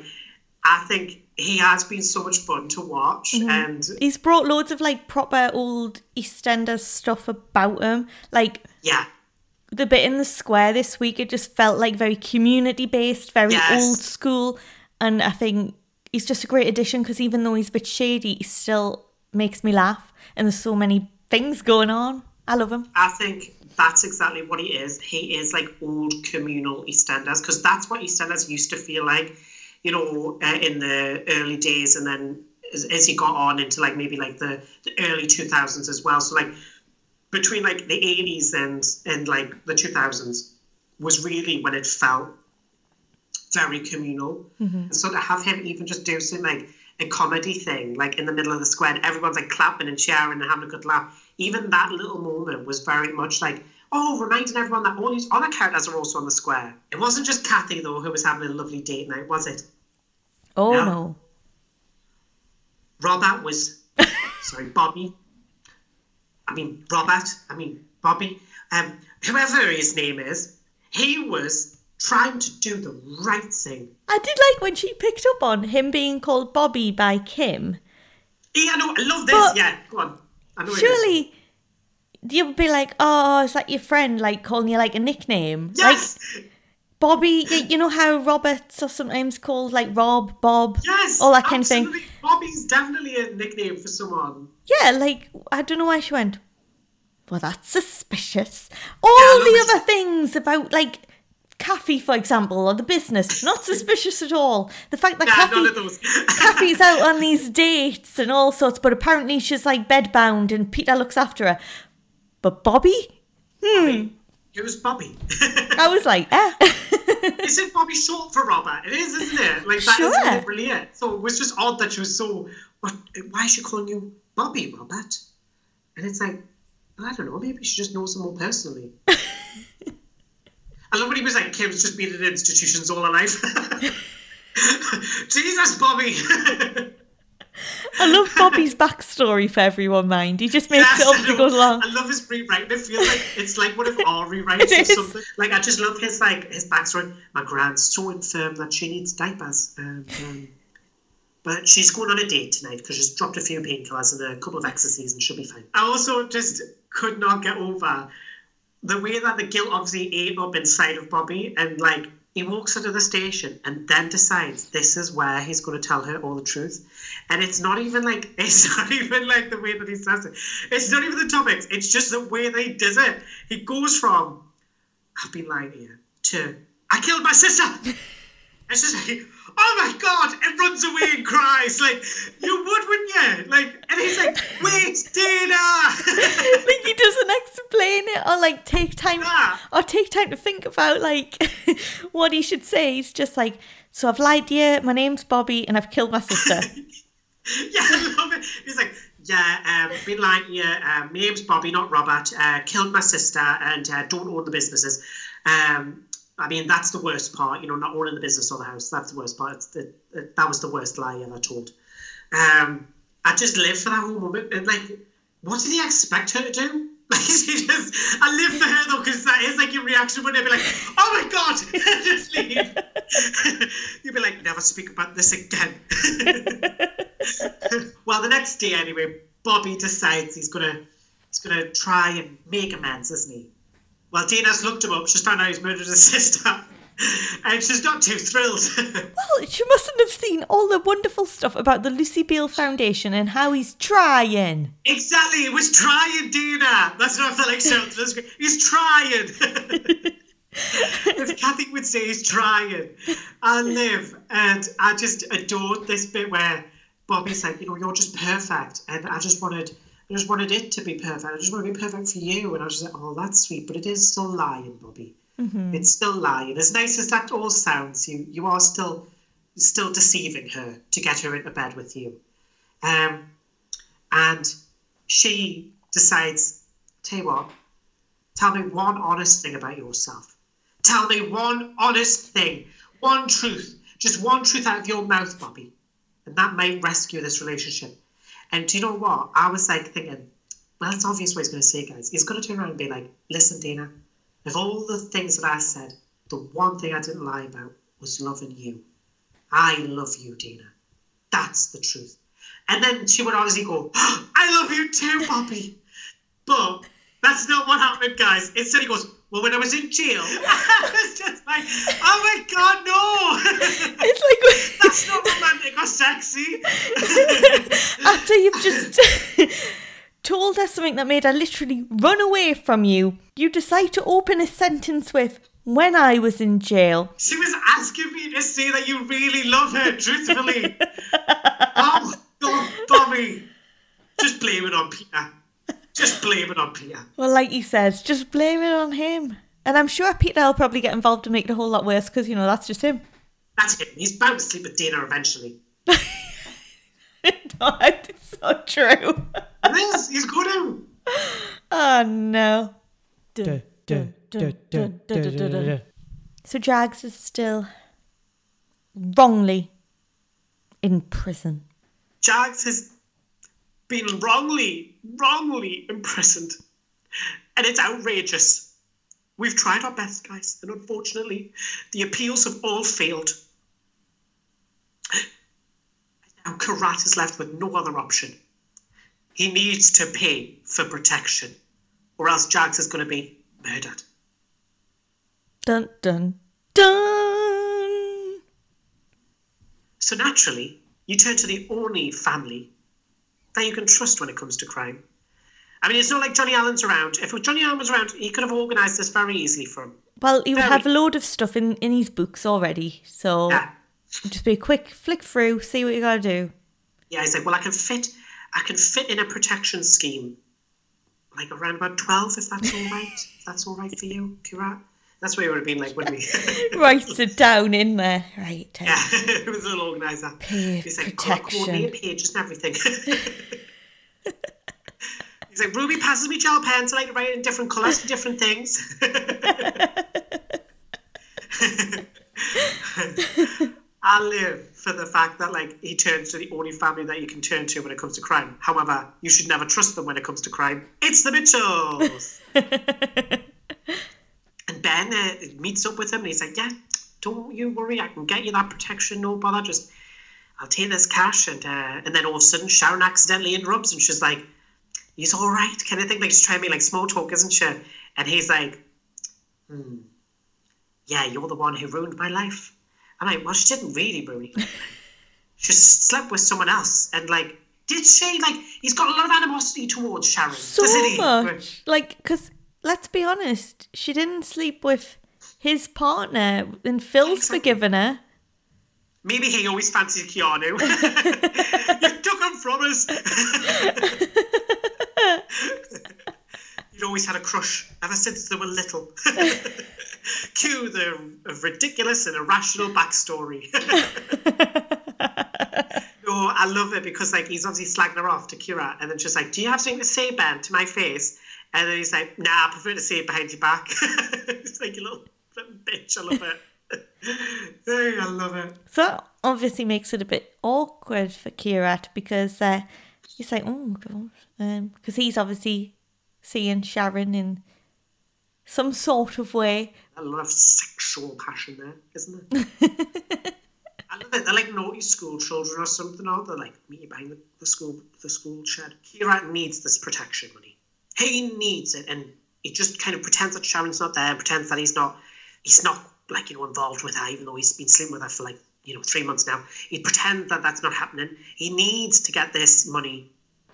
I think he has been so much fun to watch, Mm-hmm. and He's brought loads of like proper old EastEnders stuff about him, like. yeah, the bit in the square this week it just felt like very community based very Yes. old school and i think he's just a great addition because even though he's a bit shady he still makes me laugh and there's so many things going on i love him I think that's exactly what he is. He is like old communal EastEnders because that's what EastEnders used to feel like, you know, uh, in the early days, and then as, as he got on into like maybe like the, the early two thousands as well. So like between like the eighties and and like the two thousands was really when it felt very communal. And so to have him even just do some like a comedy thing, like in the middle of the square, and everyone's like clapping and cheering and having a good laugh. Even that little moment was very much like, oh, reminding everyone that all these other characters are also on the square. It wasn't just Kathy though who was having a lovely date night, was it? oh Yeah. no Robert was, sorry, Bobby. I mean Robert. I mean Bobby. Um, whoever his name is, he was trying to do the right thing. i did like when she picked up on him being called bobby by kim Yeah, I know. I love this. But- yeah, go on. I know it is. surely you would be like oh is that your friend like calling you like a nickname Yes. like bobby you, know how roberts are sometimes called like rob bob yes. all that kind of thing. Bobby's definitely a nickname for someone. Yeah, like I don't know why she went. Well, that's suspicious. All Yeah, the other things about like Kathy, for example, or the business, not suspicious at all. The fact that Nah, Kathy, none of those. Kathy's out on these dates and all sorts, but apparently she's like bedbound and Peter looks after her. But Bobby? Who's Bobby? I was like, eh. Isn't Bobby short for Robert? It is, isn't it? Like that is Sure. literally it. So it was just odd that she was so. What? Why is she calling you Bobby, Robert? And it's like, I don't know. Maybe she just knows him more personally. I love when he was like, Kim's just been in institutions all her life. Jesus, Bobby. I love Bobby's backstory for everyone, mind. He just makes Yes, it up I as he goes along. I love his rewriting. It feels like it's like one of our rewrites It or is. something. Like I just love his like his backstory. My grand's so infirm that she needs diapers. Um, um, but she's going on a date tonight because she's dropped a few painkillers and a couple of ecstasies and she'll be fine. I also just could not get over the way that the guilt obviously ate up inside of Bobby and like he walks into the station and then decides this is where he's going to tell her all the truth. And it's not even like it's not even like the way that he says it. It's not even the topics. It's just the way he does it. He goes from I've been lying to you to I killed my sister. It's just like, oh my god, and runs away and cries. Like, you would, wouldn't you? Like, and he's like, wait, Dana! like he doesn't explain it or like take time Yeah. or take time to think about like what he should say. He's just like, so I've lied to you. My name's Bobby, and I've killed my sister. yeah, I love it. He's like, yeah, um, been lying to you. Um, my name's Bobby, not Robert. Uh, killed my sister and uh, don't own the businesses. Um, I mean, that's the worst part, you know, not owning the business or the house. That's the worst part. The, that was the worst lie ever told. Um, I just live for that whole moment. And, like, what did he expect her to do? Like, is he just, I live for her though, because that is like your reaction when they'd be like, oh my god, just leave. You'd be like, never speak about this again. well, the next day anyway, Bobby decides he's gonna he's gonna try and make amends, isn't he? Well, Dana's looked him up. She's found out he's murdered his sister, and she's not too thrilled. well, she mustn't have seen all the wonderful stuff about the Lucy Beale Foundation and how he's trying. exactly, he was trying, Dana. That's what I felt like shouting. That's great. He's trying. if Kathy would say he's trying, I live, and I just adored this bit where Bobby's like, you know, you're just perfect, and I just wanted, I just wanted it to be perfect. I just want to be perfect for you, and I was just like, oh, that's sweet, but it is still lying, Bobby. It's still lying. As nice as that all sounds, you you are still still deceiving her to get her into bed with you. Um, and she decides, tell you what, tell me one honest thing about yourself. Tell me one honest thing, one truth, just one truth out of your mouth, Bobby. And that might rescue this relationship. And do you know what? I was like thinking, well, it's obvious what he's going to say, guys. He's going to turn around and be like, listen, Dana, of all the things that I said, the one thing I didn't lie about was loving you. I love you, Dana. That's the truth. And then she would obviously go, I love you too, Bobby. But that's not what happened, guys. Instead, he goes, Well, when I was in jail, I was just like, Oh my God, no. It's like that's not romantic or sexy. after you've just told her something that made her literally run away from you, you decide to open a sentence with, when I was in jail. She was asking me to say that you really love her, truthfully. oh, God, Bobby. Just blame it on Peter. Just blame it on Peter. Well, like he says, just blame it on him. And I'm sure Peter will probably get involved to make it a whole lot worse because, you know, that's just him. That's him. He's bound to sleep with Dana eventually. no, it's so true. It is. He's going to. Oh, no. So Jags is still wrongly in prison. Jags has been wrongly, wrongly imprisoned. And it's outrageous. We've tried our best, guys, and unfortunately, the appeals have all failed. Now, Kheerat is left with no other option. He needs to pay for protection, or else Jags is going to be murdered. Dun, dun, dun. So naturally, you turn to the only family that you can trust when it comes to crime. I mean, it's not like Johnny Allen's around. If Johnny Allen was around, he could have organised this very easily for him. Well, he would Very. have a load of stuff in, in his books already. So Yeah. just be a quick flick through, see what you got to do. Yeah, he's like, well, I can fit, I can fit in a protection scheme, like around about twelve, if that's all right. if that's all right for you, Kira. That's where he would have been like, wouldn't he? Writes it down in there. Right. yeah, it was a little organizer. He's like, protection. pages and everything. He's like, Ruby passes me gel pens, I like to write in different colours for different things. I live for the fact that like he turns to the only family that you can turn to when it comes to crime. However, you should never trust them when it comes to crime. It's the Mitchells. Ben uh, meets up with him and he's like, "Yeah, don't you worry, I can get you that protection. No bother. Just I'll take this cash." And uh, and then all of a sudden, Sharon accidentally interrupts and she's like, "He's all right," kind of thing. Like she's trying to be like small talk, isn't she? And he's like, "Hmm, yeah, you're the one who ruined my life." And I'm like, "Well, she didn't really ruin it. She slept with someone else." And like, did she? Like, he's got a lot of animosity towards Sharon, so much. Like, because let's be honest, she didn't sleep with his partner, and Phil's forgiven her. Maybe he always fancied Keanu. you took him from us. You'd always had a crush ever since they were little. Cue the ridiculous and irrational backstory. no, oh, I love it because like he's obviously slagging her off to Kira, and then she's like, "Do you have something to say, Ben, to my face?" And then he's like, "Nah, I prefer to see it behind your back." it's like a little bitch. I love it. I love it. So that obviously makes it a bit awkward for Kheerat because uh, he's like, oh god, um, because he's obviously seeing Sharon in some sort of way. A lot of sexual passion there, isn't it? I love it. They're like naughty school children or something, or they're like me behind the, the school the school shed. Kira needs this protection money. He needs it, and he just kind of pretends that Sharon's not there, and pretends that he's not he's not like you know involved with her, even though he's been sleeping with her for like you know three months now. He pretends that that's not happening. He needs to get this money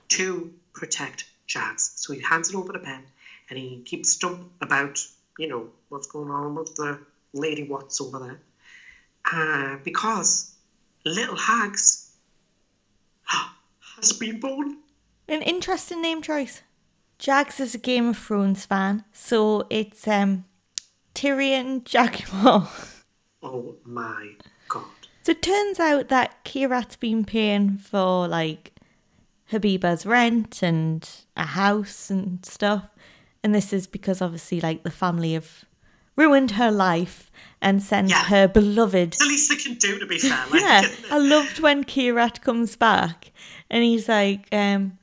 to protect Jags, so he hands it over to Ben, and he keeps stump about you know what's going on with the lady Watts over there uh, because Little Hags has been born. An interesting name choice. Jags is a Game of Thrones fan, so it's um Tyrion Jaguar. Oh my god. So it turns out that Kheerat's been paying for like Habiba's rent and a house and stuff. And this is because obviously like the family have ruined her life and sent Yeah. her beloved. It's the least they can do, to be fair. Like, Yeah, I loved when Kheerat comes back and he's like, um,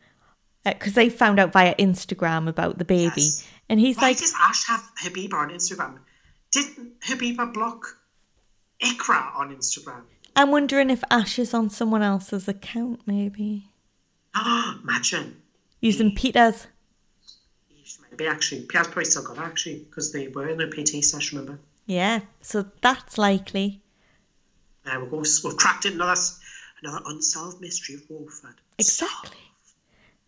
because they found out via Instagram about the baby, Yes. and he's Why like, does Ash have Habiba on Instagram? Didn't Habiba block Iqra on Instagram? I'm wondering if Ash is on someone else's account, maybe Ah, Imagine. using Peter's. Maybe actually. Peter's probably still got her, actually, because they were in a PT session, remember? Yeah, so that's likely. Uh, we'll go, we've cracked it. Another, another unsolved mystery of Walford. Exactly.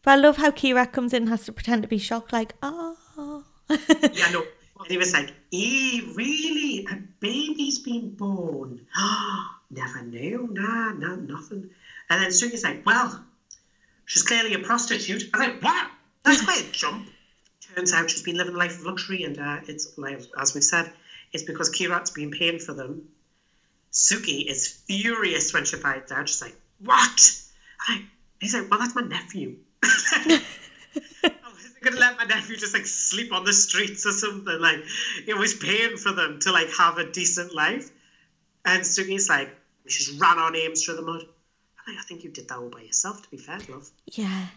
But I love how Kheerat comes in and has to pretend to be shocked, like, oh. Yeah, no. And he was like, "Eh, really? A baby's been born? Never knew. Nah, nah, nothing." And then Suki's like, "Well, she's clearly a prostitute." I'm like, "What? That's quite a jump." Turns out she's been living a life of luxury, and uh, it's like as we've said, it's because Kheerat's been paying for them. Suki is furious when she finds out. She's like, "What?" I, he's like, "Well, that's my nephew." I wasn't gonna let my nephew just like sleep on the streets or something. Like it was paying for them to like have a decent life. And Suki's like, she's ran our names through the mud. I think you did that all by yourself, to be fair, love. Yeah.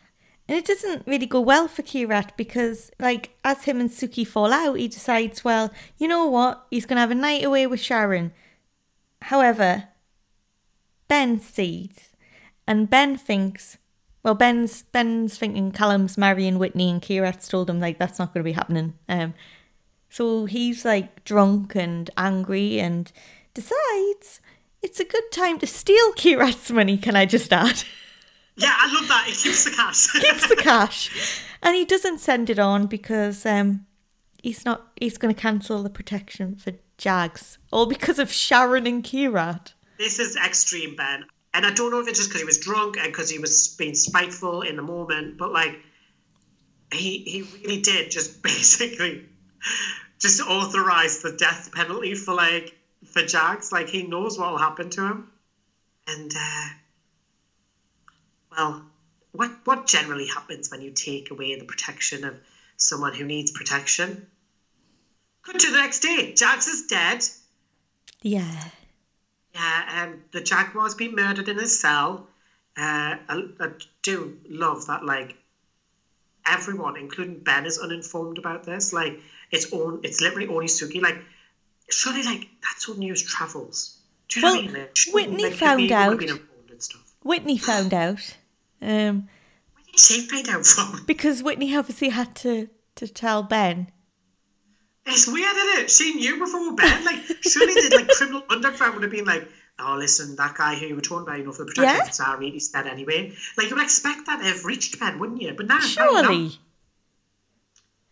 And it doesn't really go well for Kheerat because, like, as him and Suki fall out, he decides, well, you know what? He's going to have a night away with Sharon. However, Ben sees, and Ben thinks, well, Ben's Ben's thinking Callum's marrying Whitney, and Kheerat's told him like that's not going to be happening. Um, so he's like drunk and angry and decides it's a good time to steal Kheerat's money. Can I just add? Yeah, I love that. It keeps the cash. keeps the cash and he doesn't send it on because um he's not. He's going to cancel the protection for Jags, all because of Sharon and Kheerat. This is extreme, Ben. And I don't know if it's just because he was drunk and because he was being spiteful in the moment, but like, he he really did just basically just authorize the death penalty for like for Jags. Like he knows what will happen to him, and uh, well, what what generally happens when you take away the protection of someone who needs protection? Cut to the next day. Jags is dead. Yeah. Yeah, um, the Jaguar's been murdered in his cell. Uh, I, I do love that, like, everyone, including Ben, is uninformed about this. Like, it's on, it's literally only Suki. Like, surely, like, that's how news travels. Do you know Well, what I mean? Whitney like, found Habib would have out. Been informed and stuff. Whitney found out. Um, Where did she find out from? because Whitney obviously had to, to tell Ben. It's weird, isn't it? She knew before Ben. Like, surely the like criminal underground would have been like, "Oh, listen, that guy who you were talking about, you know, for the protection Yeah. of Sari, he's dead anyway." Like, you would expect that to have reached Ben, wouldn't you? But now, Surely.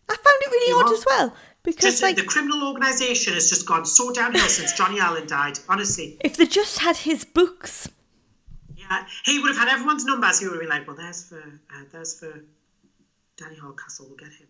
I found it really You odd what? as well. Because, Just like, the criminal organisation has just gone so downhill since Johnny Allen died. Honestly, if they just had his books, yeah, he would have had everyone's numbers. He would have been like, "Well, there's for uh, there's for Danny Hardcastle. We'll get him."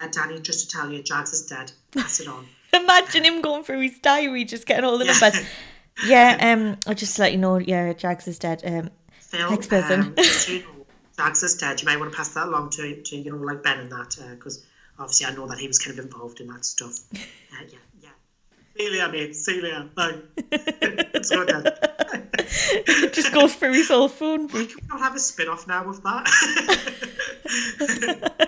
Yeah, Danny, just to tell you, Jags is dead. Pass it on. imagine him going through his diary, just getting all the Yeah. numbers. Yeah, um, I'll just let you know, yeah, Jags is dead. Um, Phil, Next person. Um, you know, Jags is dead. You might want to pass that along to, to you know, like Ben and that, because obviously I know that he was kind of involved in that stuff. Uh, yeah. Celia, mate, Celia. No. it's just goes through his whole phone book. Can we not have a spin off now with that?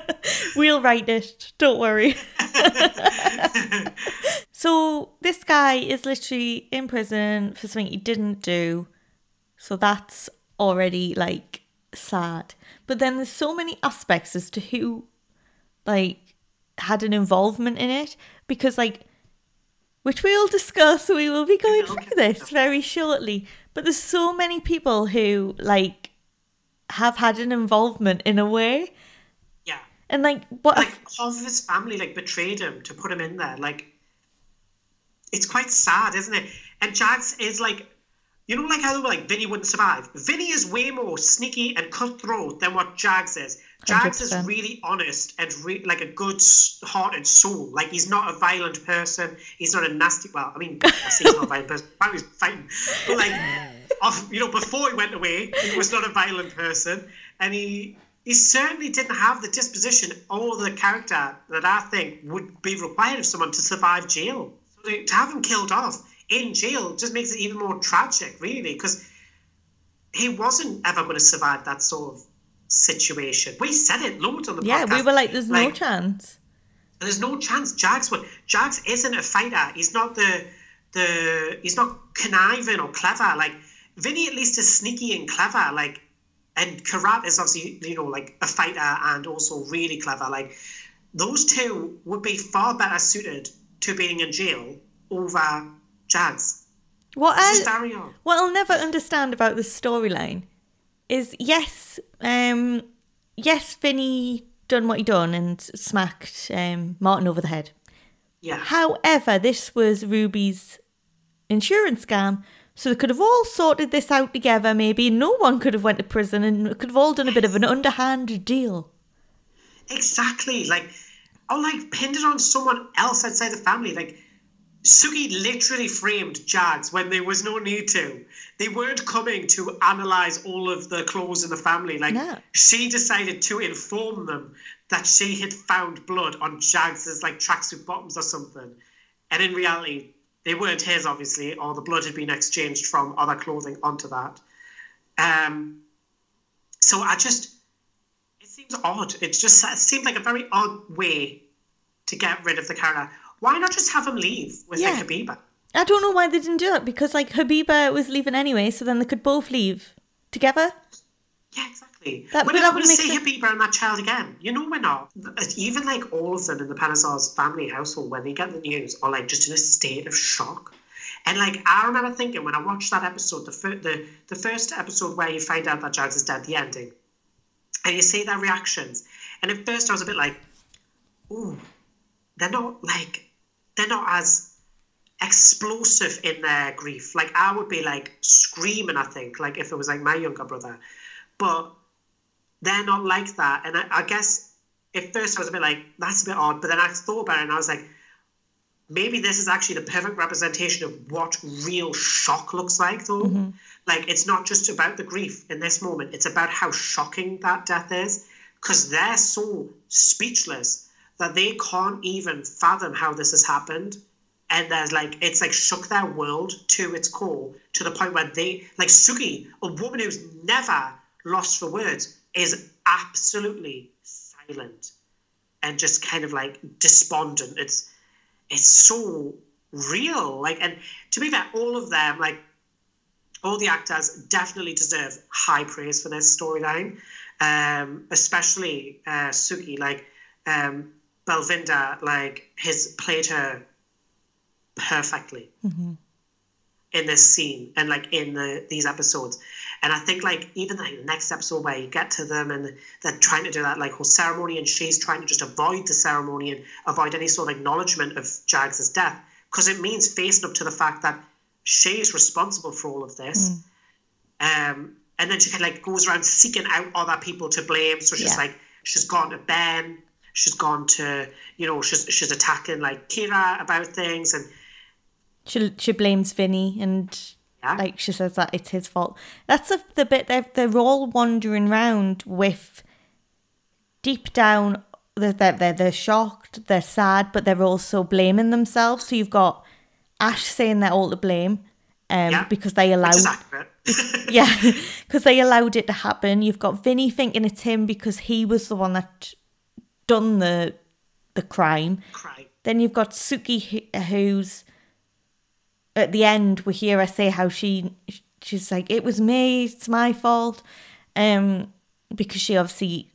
We'll write it, don't worry. so, this guy is literally in prison for something he didn't do. So, that's already like sad. But then there's so many aspects as to who like had an involvement in it because like which we will discuss we will be going through this very shortly but there's so many people who like have had an involvement in a way yeah. and like what Like, half of his family, like, betrayed him to put him in there. Like, it's quite sad, isn't it? And Jags is like, you know, like how they were like Vinny wouldn't survive. Vinny is way more sneaky and cutthroat than what Jags is. Jags is 100%. really honest and re- like a good-hearted soul. Like he's not a violent person. He's not a nasty. Well, I mean, I say he's not a violent person. Why was fighting? But like, off, you know, before he went away, he was not a violent person, and he he certainly didn't have the disposition or the character that I think would be required of someone to survive jail. So to have him killed off in jail just makes it even more tragic, really, because he wasn't ever going to survive that sort of situation. We said it loads on the podcast. yeah podcast. we were like there's no chance There's no chance Jags would. Jags isn't a fighter. He's not the the. He's not conniving or clever. Like Vinny, at least is sneaky and clever. Like, and Kheerat is obviously you know like a fighter and also really clever. Like those two would be far better suited to being in jail over Jags. what I, what I'll never understand about this storyline is yes um yes Vinny done what he done and smacked um Martin over the head Yeah. However, this was Ruby's insurance scam, so they could have all sorted this out together. Maybe no one could have went to prison, and could have all done a bit of an underhand deal. Exactly. Like, or like pinned it on someone else outside the family. Like, Suki literally framed Jags when there was no need to. They weren't coming to analyze all of the clothes in the family. Like, No. she decided to inform them that she had found blood on Jags's like tracksuit bottoms or something. And in reality, they weren't his, obviously, or the blood had been exchanged from other clothing onto that. Um, so I just, it seems odd. It just it seemed like a very odd way to get rid of the character. Why not just have him leave with Yeah. like Habiba? I don't know why they didn't do that because, like, Habiba was leaving anyway, so then they could both leave together. Yeah, exactly. That- we're that going to see Habiba and that child again. You know we're not. Even like all of them in the Panesar's family household, when they get the news, are like just in a state of shock. And like I remember thinking when I watched that episode, the fir- the the first episode where you find out that Jags is dead, the ending, and you see their reactions. And at first I was a bit like, ooh, they're not like they're not as explosive in their grief. Like I would be like screaming, I think, like if it was like my younger brother. But they're not like that. And I, I guess at first I was a bit like, that's a bit odd. But then I thought about it and I was like, maybe this is actually the perfect representation of what real shock looks like though. Mm-hmm. Like it's not just about the grief in this moment, it's about how shocking that death is. Because they're so speechless that they can't even fathom how this has happened and there's like it's like shook their world to its core to the point where they like Suki, a woman who's never lost for words, is absolutely silent and just kind of like despondent. It's it's so real. Like and to be fair, all of them, like all the actors definitely deserve high praise for this storyline. Um, especially uh, Suki, like um Balvinder, like has played her perfectly in this scene and like in the these episodes. And I think like even like the next episode where you get to them and they're trying to do that like whole ceremony and she's trying to just avoid the ceremony and avoid any sort of acknowledgement of Jags's death because it means facing up to the fact that she's responsible for all of this. Um, and then she kind of like goes around seeking out other people to blame. So she's Yeah. like she's gone to Ben, she's gone to you know she's she's attacking like Kira about things and She she blames Vinny and Yeah. like she says that it's his fault. That's the the bit they're they're all wandering around with deep down they're, they're they're they're shocked, they're sad, but they're also blaming themselves. So you've got Ash saying they're all to blame, um, Yeah. because they allowed which is accurate. yeah, because they allowed it to happen. You've got Vinny thinking it's him because he was the one that done the the crime. Cry. Then you've got Suki, who's at the end. We hear her say how she she's like, "It was me. It's my fault," um, because she obviously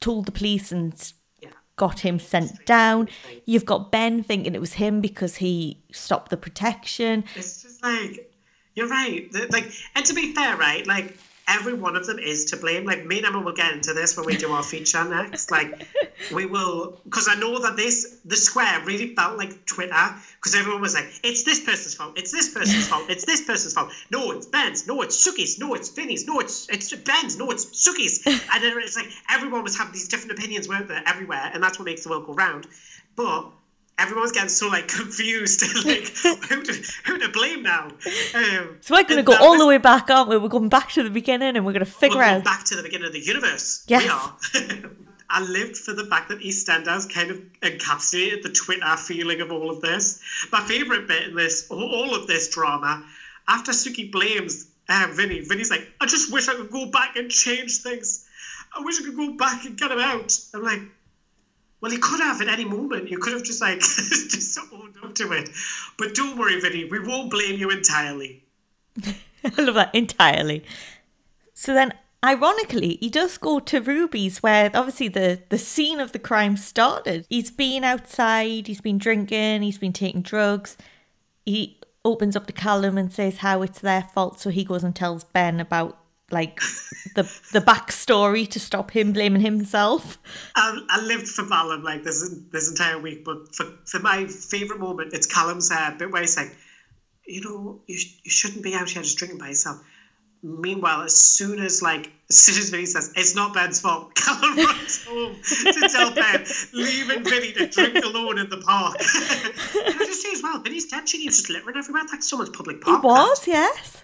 told the police and Yeah. got him sent down. You've got Ben thinking it was him because he stopped the protection. It's just like you're right. Like, and to be fair, right? Like every one of them is to blame. Like me and Emma will get into this when we do our feature next. Like we will, because I know that this the square really felt like Twitter because everyone was like, "It's this person's fault. It's this person's fault. It's this person's fault. No, it's Ben's. No, it's Suki's. No, it's Vinny's. No, it's it's Ben's. No, it's Suki's." And then it's like everyone was having these different opinions, weren't there, everywhere, and that's what makes the world go round. But everyone's getting so like confused, like who to who to blame now. Um, So we're going to go all was- the way back, aren't we? We're going back to the beginning and we're going to figure we're going out. back to the beginning of the universe. Yes. We are. I lived for the fact that EastEnders kind of encapsulated the Twitter feeling of all of this. My favourite bit in this, all- all of this drama, after Suki blames uh, Vinny, Vinny's like, I just wish I could go back and change things. I wish I could go back and get him out. I'm like, well, he could have at any moment. You could have just like just owned up to it. But don't worry, Vinny, we won't blame you entirely. I love that entirely. So then, ironically, he does go to Ruby's, where obviously the, the scene of the crime started. He's been outside, he's been drinking, he's been taking drugs. He opens up to Callum and says how it's their fault, so he goes and tells Ben about like the the backstory to stop him blaming himself. I, I lived for Valon like this this entire week, but for, for my favourite moment, it's Callum's uh, bit where he's like, you know, you, sh- you shouldn't be out here just drinking by yourself. Meanwhile, as soon as like as soon as Vinny says it's not Ben's fault, Callum runs home to tell Ben, leaving Vinny to drink alone in the park. Can I just say as well, Vinny's dead. She just littering everywhere. That's someone's public park. was, yes.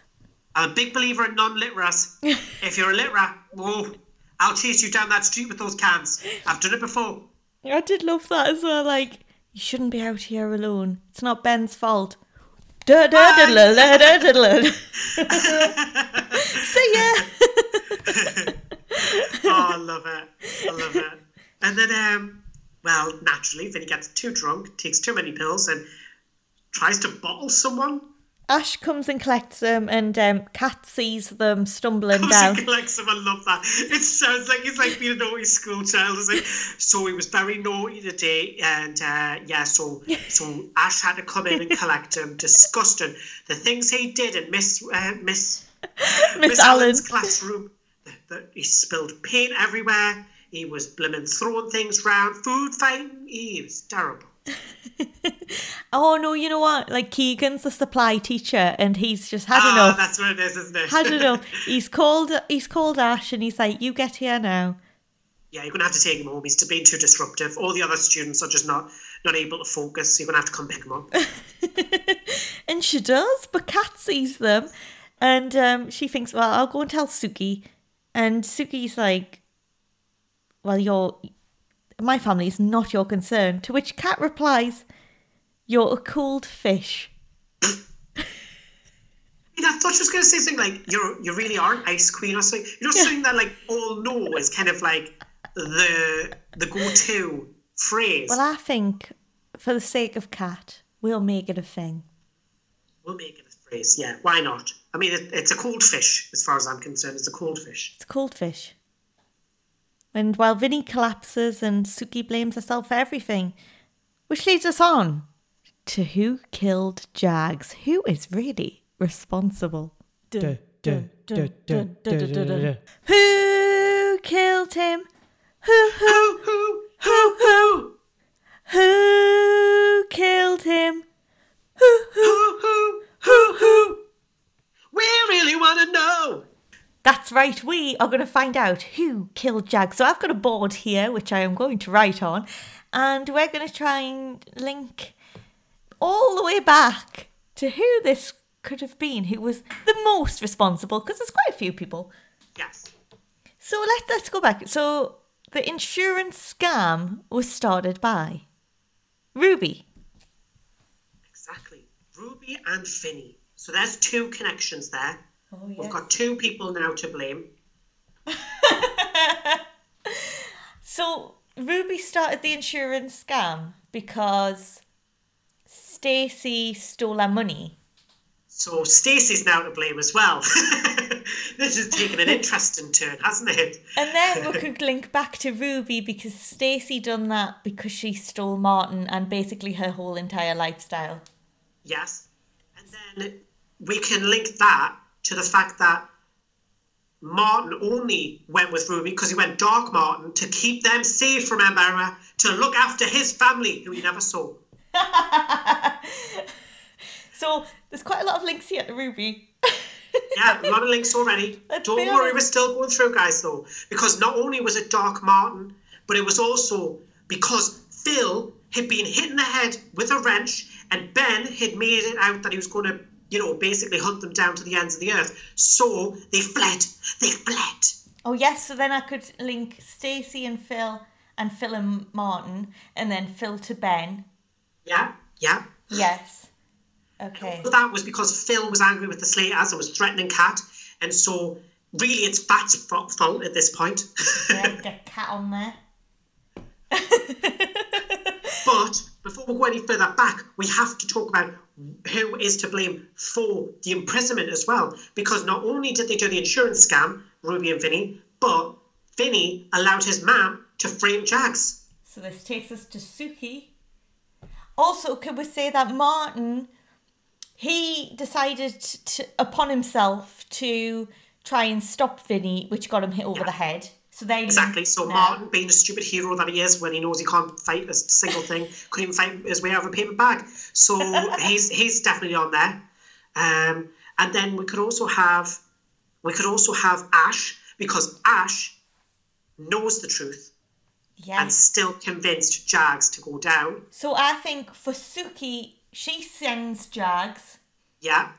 I'm a big believer in non-litterers. if you're a litterer, whoa, I'll chase you down that street with those cans. I've done it before. I did love that as well. Like, you shouldn't be out here alone. It's not Ben's fault. See ya. Oh, I love it. I love it. And then, um, well, naturally, Vinny gets too drunk, takes too many pills, and tries to bottle someone. Ash comes and collects them, and um, Kat sees them stumbling down. She collects them. I love that. It sounds like he's like being a naughty school child. It's like, so he was very naughty today, and uh, yeah, so so Ash had to come in and collect him. Disgusting. The things he did in Miss uh, Miss Miss Miss Allen. Allen's classroom. The, he spilled paint everywhere. He was blimmin' throwing things round, food fighting. He was terrible. Oh no, you know what? Like Keegan's the supply teacher, and he's just had ah, enough. that's what it is, isn't it? Had enough. He's called. He's called Ash, and he's like, "You get here now." yeah, you're gonna have to take him home. He's being too disruptive. All the other students are just not not able to focus. So you're gonna have to come pick him up. And she does, but Kat sees them, and um, she thinks, "Well, I'll go and tell Suki." And Suki's like, "Well, your my family is not your concern." To which Kat replies, "You're a cold fish." I thought she was going to say something like, "You're you really are an ice queen" or something. "You're know, something that like all know is kind of like the the go-to phrase. Well, I think, for the sake of Kat, we'll make it a thing. we'll make it a phrase. Yeah, why not? I mean, it, it's a cold fish as far as I'm concerned. It's a cold fish. It's a cold fish. And while Vinny collapses and Suki blames herself for everything, which leads us on to who killed Jags? Who is really responsible? Who killed him? Who, who, Who who who who who killed him? Who, who? who who who who? We really want to know. That's right, we are going to find out who killed Jag. So I've got a board here, which I am going to write on, and we're going to try and link all the way back to who this could have been, who was the most responsible, because there's quite a few people. Yes. So let's let's go back. So the insurance scam was started by Ruby. Exactly. Ruby and Vinny. So there's two connections there. Oh, We've got two people now to blame. So Ruby started the insurance scam because Stacey stole her money. So Stacey's now to blame as well. this has taken an interesting turn, hasn't it? And then we could link back to Ruby because Stacey done that because she stole Martin and basically her whole entire lifestyle. Yes. And then we can link that to the fact that Martin only went with Ruby because he went Dark Martin to keep them safe from Emma, to look after his family, who he never saw. So there's quite a lot of links here to Ruby. Yeah, a lot of links already. Let's Don't worry, honest. we're still going through, guys, though. Because not only was it Dark Martin, but it was also because Phil had been hit in the head with a wrench and Ben had made it out that he was going to, you know, basically hunt them down to the ends of the earth. So they fled. They fled. Oh yes, so then I could link Stacey and Phil and Phil and Martin and then Phil to Ben. Yeah, yeah. Yes. Okay. But that was because Phil was angry with the Slaters and was threatening Kat. And so really it's Kat's fault at this point. Yeah, get Kat on there. But before we go any further back, we have to talk about who is to blame for the imprisonment as well. Because not only did they do the insurance scam, Ruby and Vinny, but Vinny allowed his mum to frame Jags. So this takes us to Suki. Also, could we say that Martin, he decided to, upon himself to try and stop Vinny, which got him hit over Yeah. the head. So they Exactly. So Martin, being the stupid hero that he is, when he knows he can't fight a single thing, couldn't even fight his way out of a paper bag. So he's he's definitely on there. Um, and then we could also have we could also have Ash because Ash knows the truth and still convinced Jags to go down. So I think for Suki, she sends Jags, Yeah,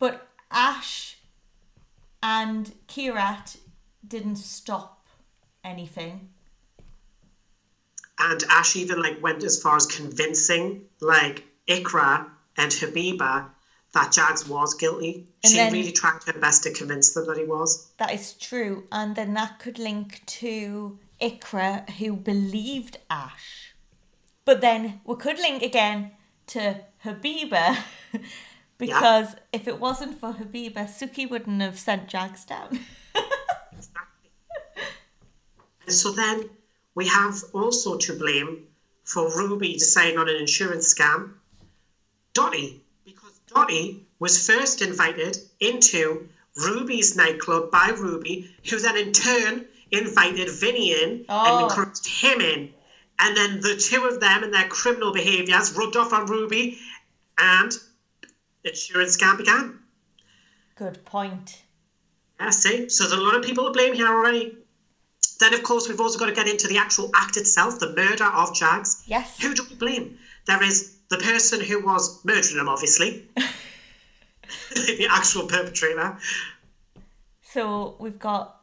but Ash and Kheerat didn't stop anything. and Ash even like went as far as convincing like Iqra and Habiba that Jags was guilty. And she then- really tried her best to convince them that he was. That is true. And then that could link to Iqra, who believed Ash. But then we could link again to Habiba, because if it wasn't for Habiba, Suki wouldn't have sent Jags down. And so then we have also to blame for Ruby deciding on an insurance scam Dotty, because Dotty was first invited into Ruby's nightclub by Ruby, who then in turn invited Vinny in Oh. and encouraged him in. And then the two of them and their criminal behaviours rubbed off on Ruby, and insurance scam began. Good point. Yeah, see? So there's a lot of people to blame here already. Then, of course, we've also got to get into the actual act itself, the murder of Jags. Yes. Who do we blame? There is the person who was murdering him, obviously. the actual perpetrator. So we've got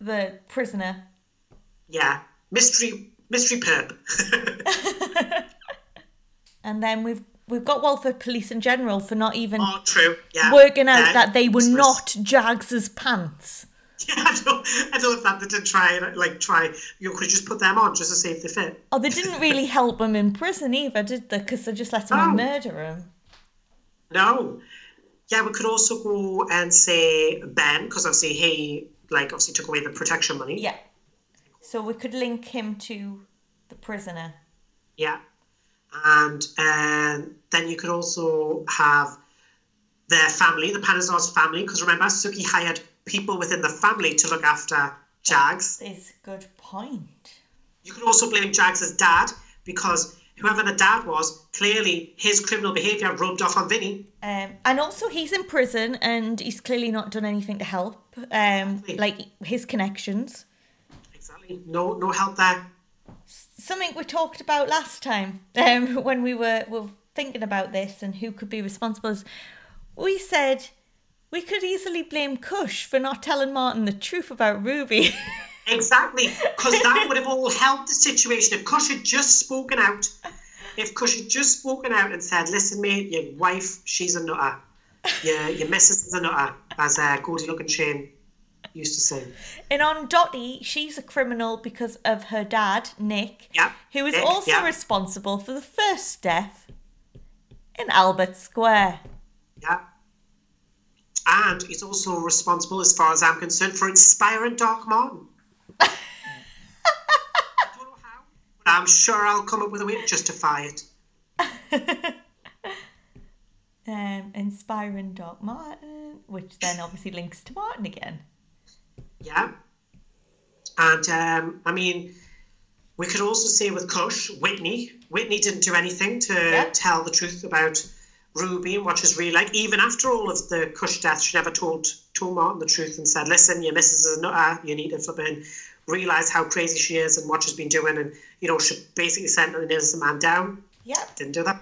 the prisoner. Yeah. Mystery mystery perp. And then we've we've got Walford Police in general for not even oh, true. Yeah. working out Yeah. that they were not Jags's pants. Yeah, I don't, I don't know if that they did try and like try. You could just put them on just to see if they fit. Oh, they didn't really help him in prison either, did they? Because they just let someone No. murder him. No. Yeah, we could also go and say Ben because obviously he like obviously took away the protection money. Yeah. So we could link him to the prisoner. Yeah. And um, then you could also have their family, the Panesars family, because remember, Suki hired people within the family to look after Jags. Is a good point. You could also blame Jags' dad because whoever the dad was, clearly his criminal behaviour rubbed off on Vinny. Um, and also, he's in prison and he's clearly not done anything to help. Um, like his connections. Exactly. No, no help there. Something we talked about last time um, when we were, were thinking about this and who could be responsible. Is we said we could easily blame Kush for not telling Martin the truth about Ruby. Exactly, because that would have all helped the situation if Kush had just spoken out. If Kush had just spoken out and said, "Listen, mate, your wife, she's a nutter. Your your missus is a nutter," as uh, Goldie Lookin' Chain used to say. And on Dotty, she's a criminal because of her dad, Nick, Yeah, who is Nick, also yeah. responsible for the first death in Albert Square. Yeah. And he's also responsible, as far as I'm concerned, for inspiring Doc Martin. I don't know how, but I'm sure I'll come up with a way to justify it. Um, inspiring Doc Martin, which then obviously links to Martin again. Yeah. And um, I mean, we could also say with Kush, Whitney. Whitney didn't do anything to Yeah. tell the truth about Ruby and what she's really like. Even after all of the Kush death, she never told told Martin the truth and said, "Listen, your missus is a nutter. You need to flipping realize how crazy she is and what she's been doing." And you know, she basically sent an innocent man down. Yeah. Didn't do that.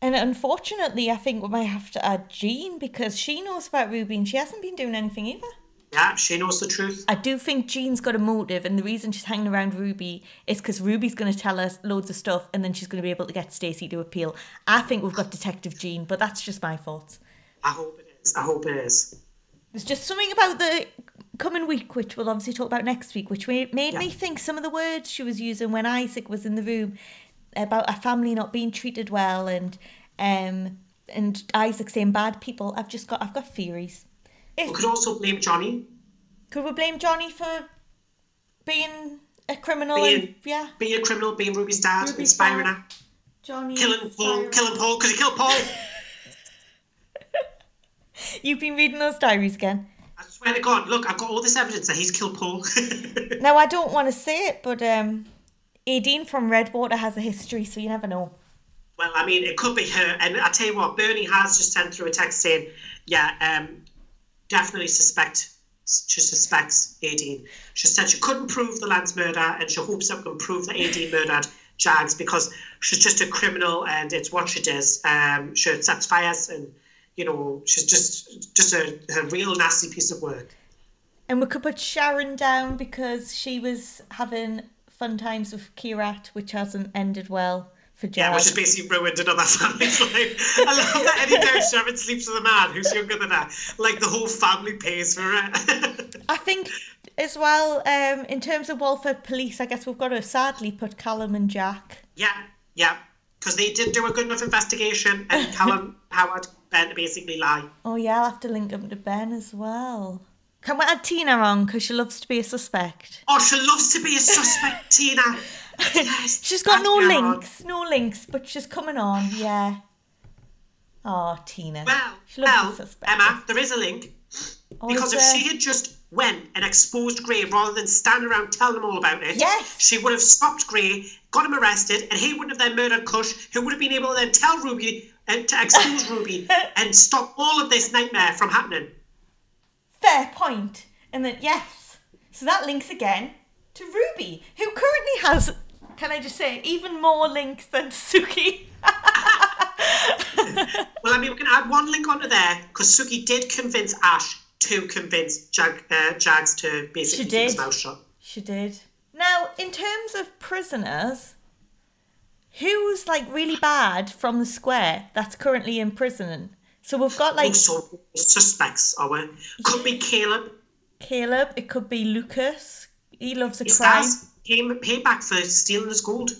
And unfortunately, I think we might have to add Jean because she knows about Ruby and she hasn't been doing anything either. Yeah, she knows the truth. I do think Jean's got a motive, and the reason she's hanging around Ruby is because Ruby's going to tell us loads of stuff, and then she's going to be able to get Stacey to appeal. I think we've got Detective Jean, but that's just my thoughts. I hope it is. I hope it is. There's just something about the coming week, which we'll obviously talk about next week, which made made me think some of the words she was using when Isaac was in the room about a family not being treated well, and um, and Isaac saying bad people. I've just got I've got theories. We could also blame Johnny. could we blame Johnny for being a criminal? and, yeah, Being a criminal, being Ruby's dad, Ruby's inspiring dad. her. Johnny. Killing Paul, killing Paul, because he killed Paul. You've been reading those diaries again. I swear to God, look, I've got all this evidence that he's killed Paul. Now I don't want to say it, but um, Aideen from Redwater has a history, so you never know. well, I mean, it could be her. And I tell you what, Bernie has just sent through a text saying, yeah, um, definitely suspect, she suspects Aideen. She said she couldn't prove the Lance murder and she hopes that we can prove that Aideen murdered Jags because she's just a criminal and it's what she does. Um, she sets fires and, you know, she's just just a, a real nasty piece of work. And we could put Sharon down because she was having fun times with Kheerat, which hasn't ended well. Yeah, which has basically ruined another family's life. I love that any anytime Sharon sleeps with a man who's younger than her, like the whole family pays for it. I think as well, um, in terms of Walford Police, I guess we've got to sadly put Callum and Jack. yeah, yeah, because they didn't do a good enough investigation, and Callum Howard Ben basically lie. Oh yeah, I'll have to link them to Ben as well. Can we add Tina on because she loves to be a suspect? Oh, she loves to be a suspect, Tina. She's got no links, no links, but she's coming on. Yeah. Oh, Tina. Well, well. Emma, there is a link. Oh, or Because if she had just went and exposed Gray rather than stand around telling them all about it, Yes. she would have stopped Gray, got him arrested, and he wouldn't have then murdered Kush, who would have been able to then tell Ruby and to expose Ruby and stop all of this nightmare from happening. fair point. And then yes, so that links again to Ruby, who currently has, can I just say, even more links than Suki. Well, I mean, we can add one link onto there because Suki did convince Ash to convince Jag, uh, Jags to basically She keep his did. mouth shut. She did. Now, in terms of prisoners, who's like really bad from the square that's currently in prison? So we've got like Also, suspects are we? Could be Caleb. Caleb, it could be Lucas. He loves a His crime. pay, payback for stealing his gold.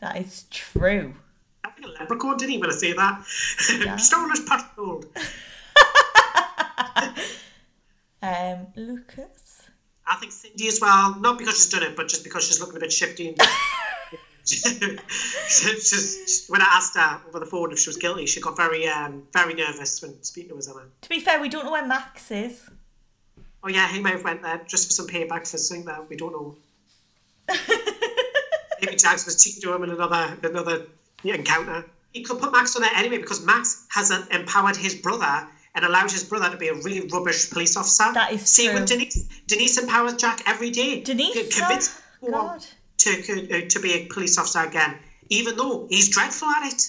That is true. I think a leprechaun didn't even say that? Stole his pot of gold. Um, Lucas. I think Cindy as well, not because she's done it, but just because she's looking a bit shifty. And just, when I asked her over the phone if she was guilty, she got very, um, very nervous when speaking with Emma. To be fair, we don't know where Max is. Oh yeah, he may have went there just for some payback for something that we don't know. Maybe Jags was cheating to him in another another encounter. He could put Max on there anyway because Max has empowered his brother and allowed his brother to be a really rubbish police officer. That is See, true. when Denise Denise empowers Jack every day. Denise, to convince oh, God. to uh, to be a police officer again, even though he's dreadful at it.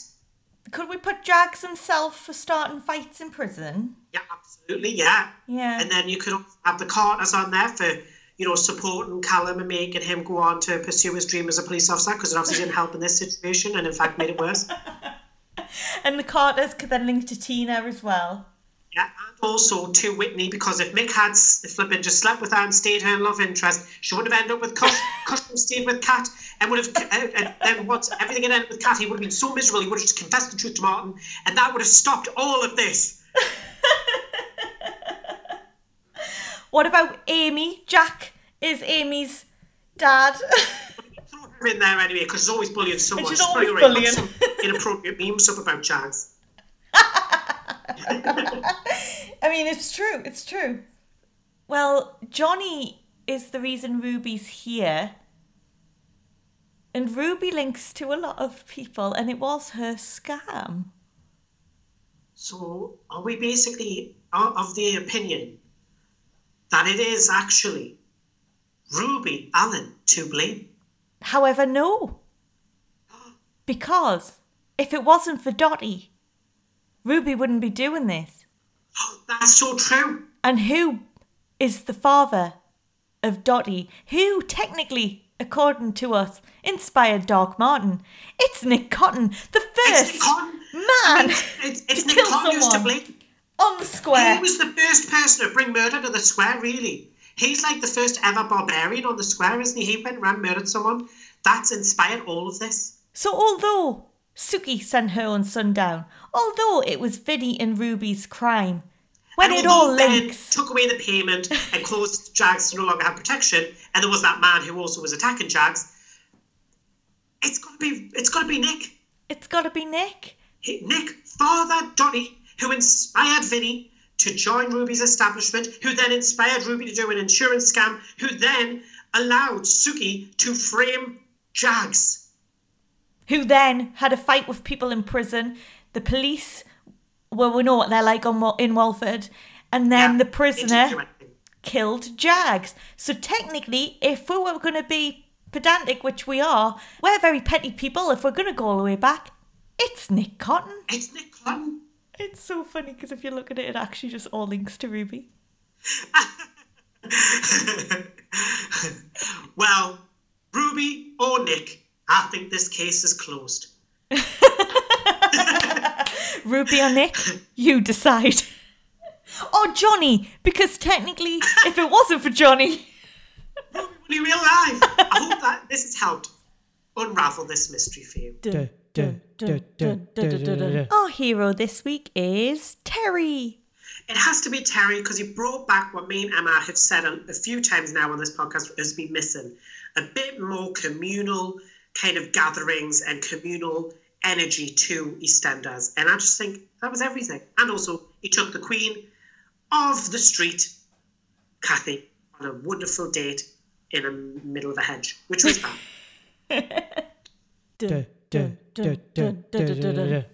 Could we put Jags himself for starting fights in prison? Yeah, absolutely, yeah. Yeah. And then you could have the Carters on there for, you know, supporting Callum and making him go on to pursue his dream as a police officer because it obviously didn't help in this situation and in fact made it worse. And the Carters could then link to Tina as well. Yeah, and also to Whitney because if Mick had s- flipping just slept with her and stayed her in love interest, she would have ended up with Kush. Kush stayed with Kat and would have, uh, and then once everything had ended with Kat, he would have been so miserable, he would have just confessed the truth to Martin, and that would have stopped all of this. What about Amy? Jack is Amy's dad. Throw her in there anyway because she's always bullying someone. she's always bullying. some inappropriate memes up about Jags. I mean, it's true. It's true. Well, Johnny is the reason Ruby's here. And Ruby links to a lot of people, and it was her scam. So, are we basically of the opinion that it is actually Ruby Allen to blame? However, no. Because if it wasn't for Dotty, Ruby wouldn't be doing this. Oh, that's so true. And who is the father of Dotty, Who, technically, according to us, inspired Doc Martin? It's Nick Cotton, the first Nick Cotton. man It's, it's to kill Cotton someone on the square. He was the first person to bring murder to the square, really. He's like the first ever barbarian on the square, isn't he? He went around and murdered someone. That's inspired all of this. So, although Suki sent her on Sundown, although it was Vinny and Ruby's crime, when and it all links, took away the payment and caused Jags to no longer have protection, and there was that man who also was attacking Jags, it's gotta be it's gotta be Nick. it's got to be Nick. Nick, Father Donny, who inspired Vinny to join Ruby's establishment, who then inspired Ruby to do an insurance scam, who then allowed Suki to frame Jags. Who then had a fight with people in prison. The police, well, we know what they're like on in Walford, and then Yeah, the they didn't do prisoner killed Jags. So technically, if we were going to be pedantic, which we are, we're very petty people. If we're going to go all the way back, it's Nick Cotton. It's Nick Cotton. It's so funny because if you look at it, it actually just all links to Ruby. well, Ruby or Nick, I think this case is closed. Ruby or Nick, you decide. or Johnny, because technically, if it wasn't for Johnny, Ruby, real life? I hope that this has helped unravel this mystery for you. Duh, duh, duh. our hero this week is Terry. It has to be Terry because he brought back what me and Emma have said a few times now on this podcast has been missing. A bit more communal kind of gatherings and communal energy to EastEnders. And I just think that was everything. And also, he took the Queen of the street, Kathy, on a wonderful date in the middle of a hedge. Which was da.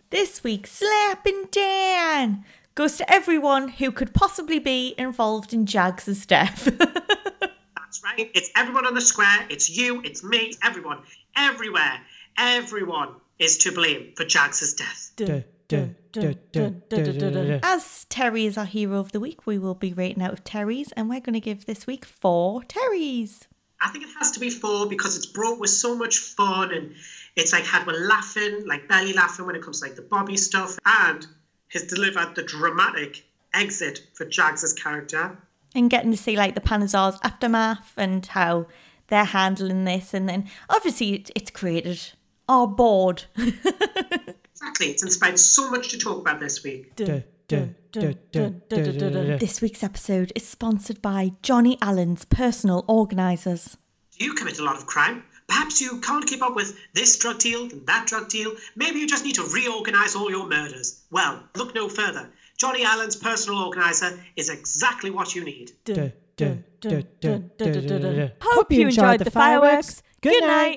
This week, Slapping Dan goes to everyone who could possibly be involved in Jags' death. That's right. It's everyone on the square. It's you. It's me. Everyone. Everywhere. Everyone is to blame for Jags's death. As Terry is our hero of the week, we will be rating out of Terry's, and we're going to give this week four Terry's. I think it has to be four because it's brought with so much fun and it's like had one laughing, like belly laughing when it comes to like the Bobby stuff, and has delivered the dramatic exit for Jags's character. and getting to see like the Panesar's aftermath and how they're handling this, and then obviously it, it's created our board. Exactly. It's inspired so much to talk about this week. This week's episode is sponsored by Johnny Allen's personal organisers. Do you commit a lot of crime? Perhaps you can't keep up with this drug deal and that drug deal. Maybe you just need to reorganize all your murders. Well, look no further. Johnny Allen's personal organizer is exactly what you need. Da, da, Hope you enjoyed the fireworks. Good night.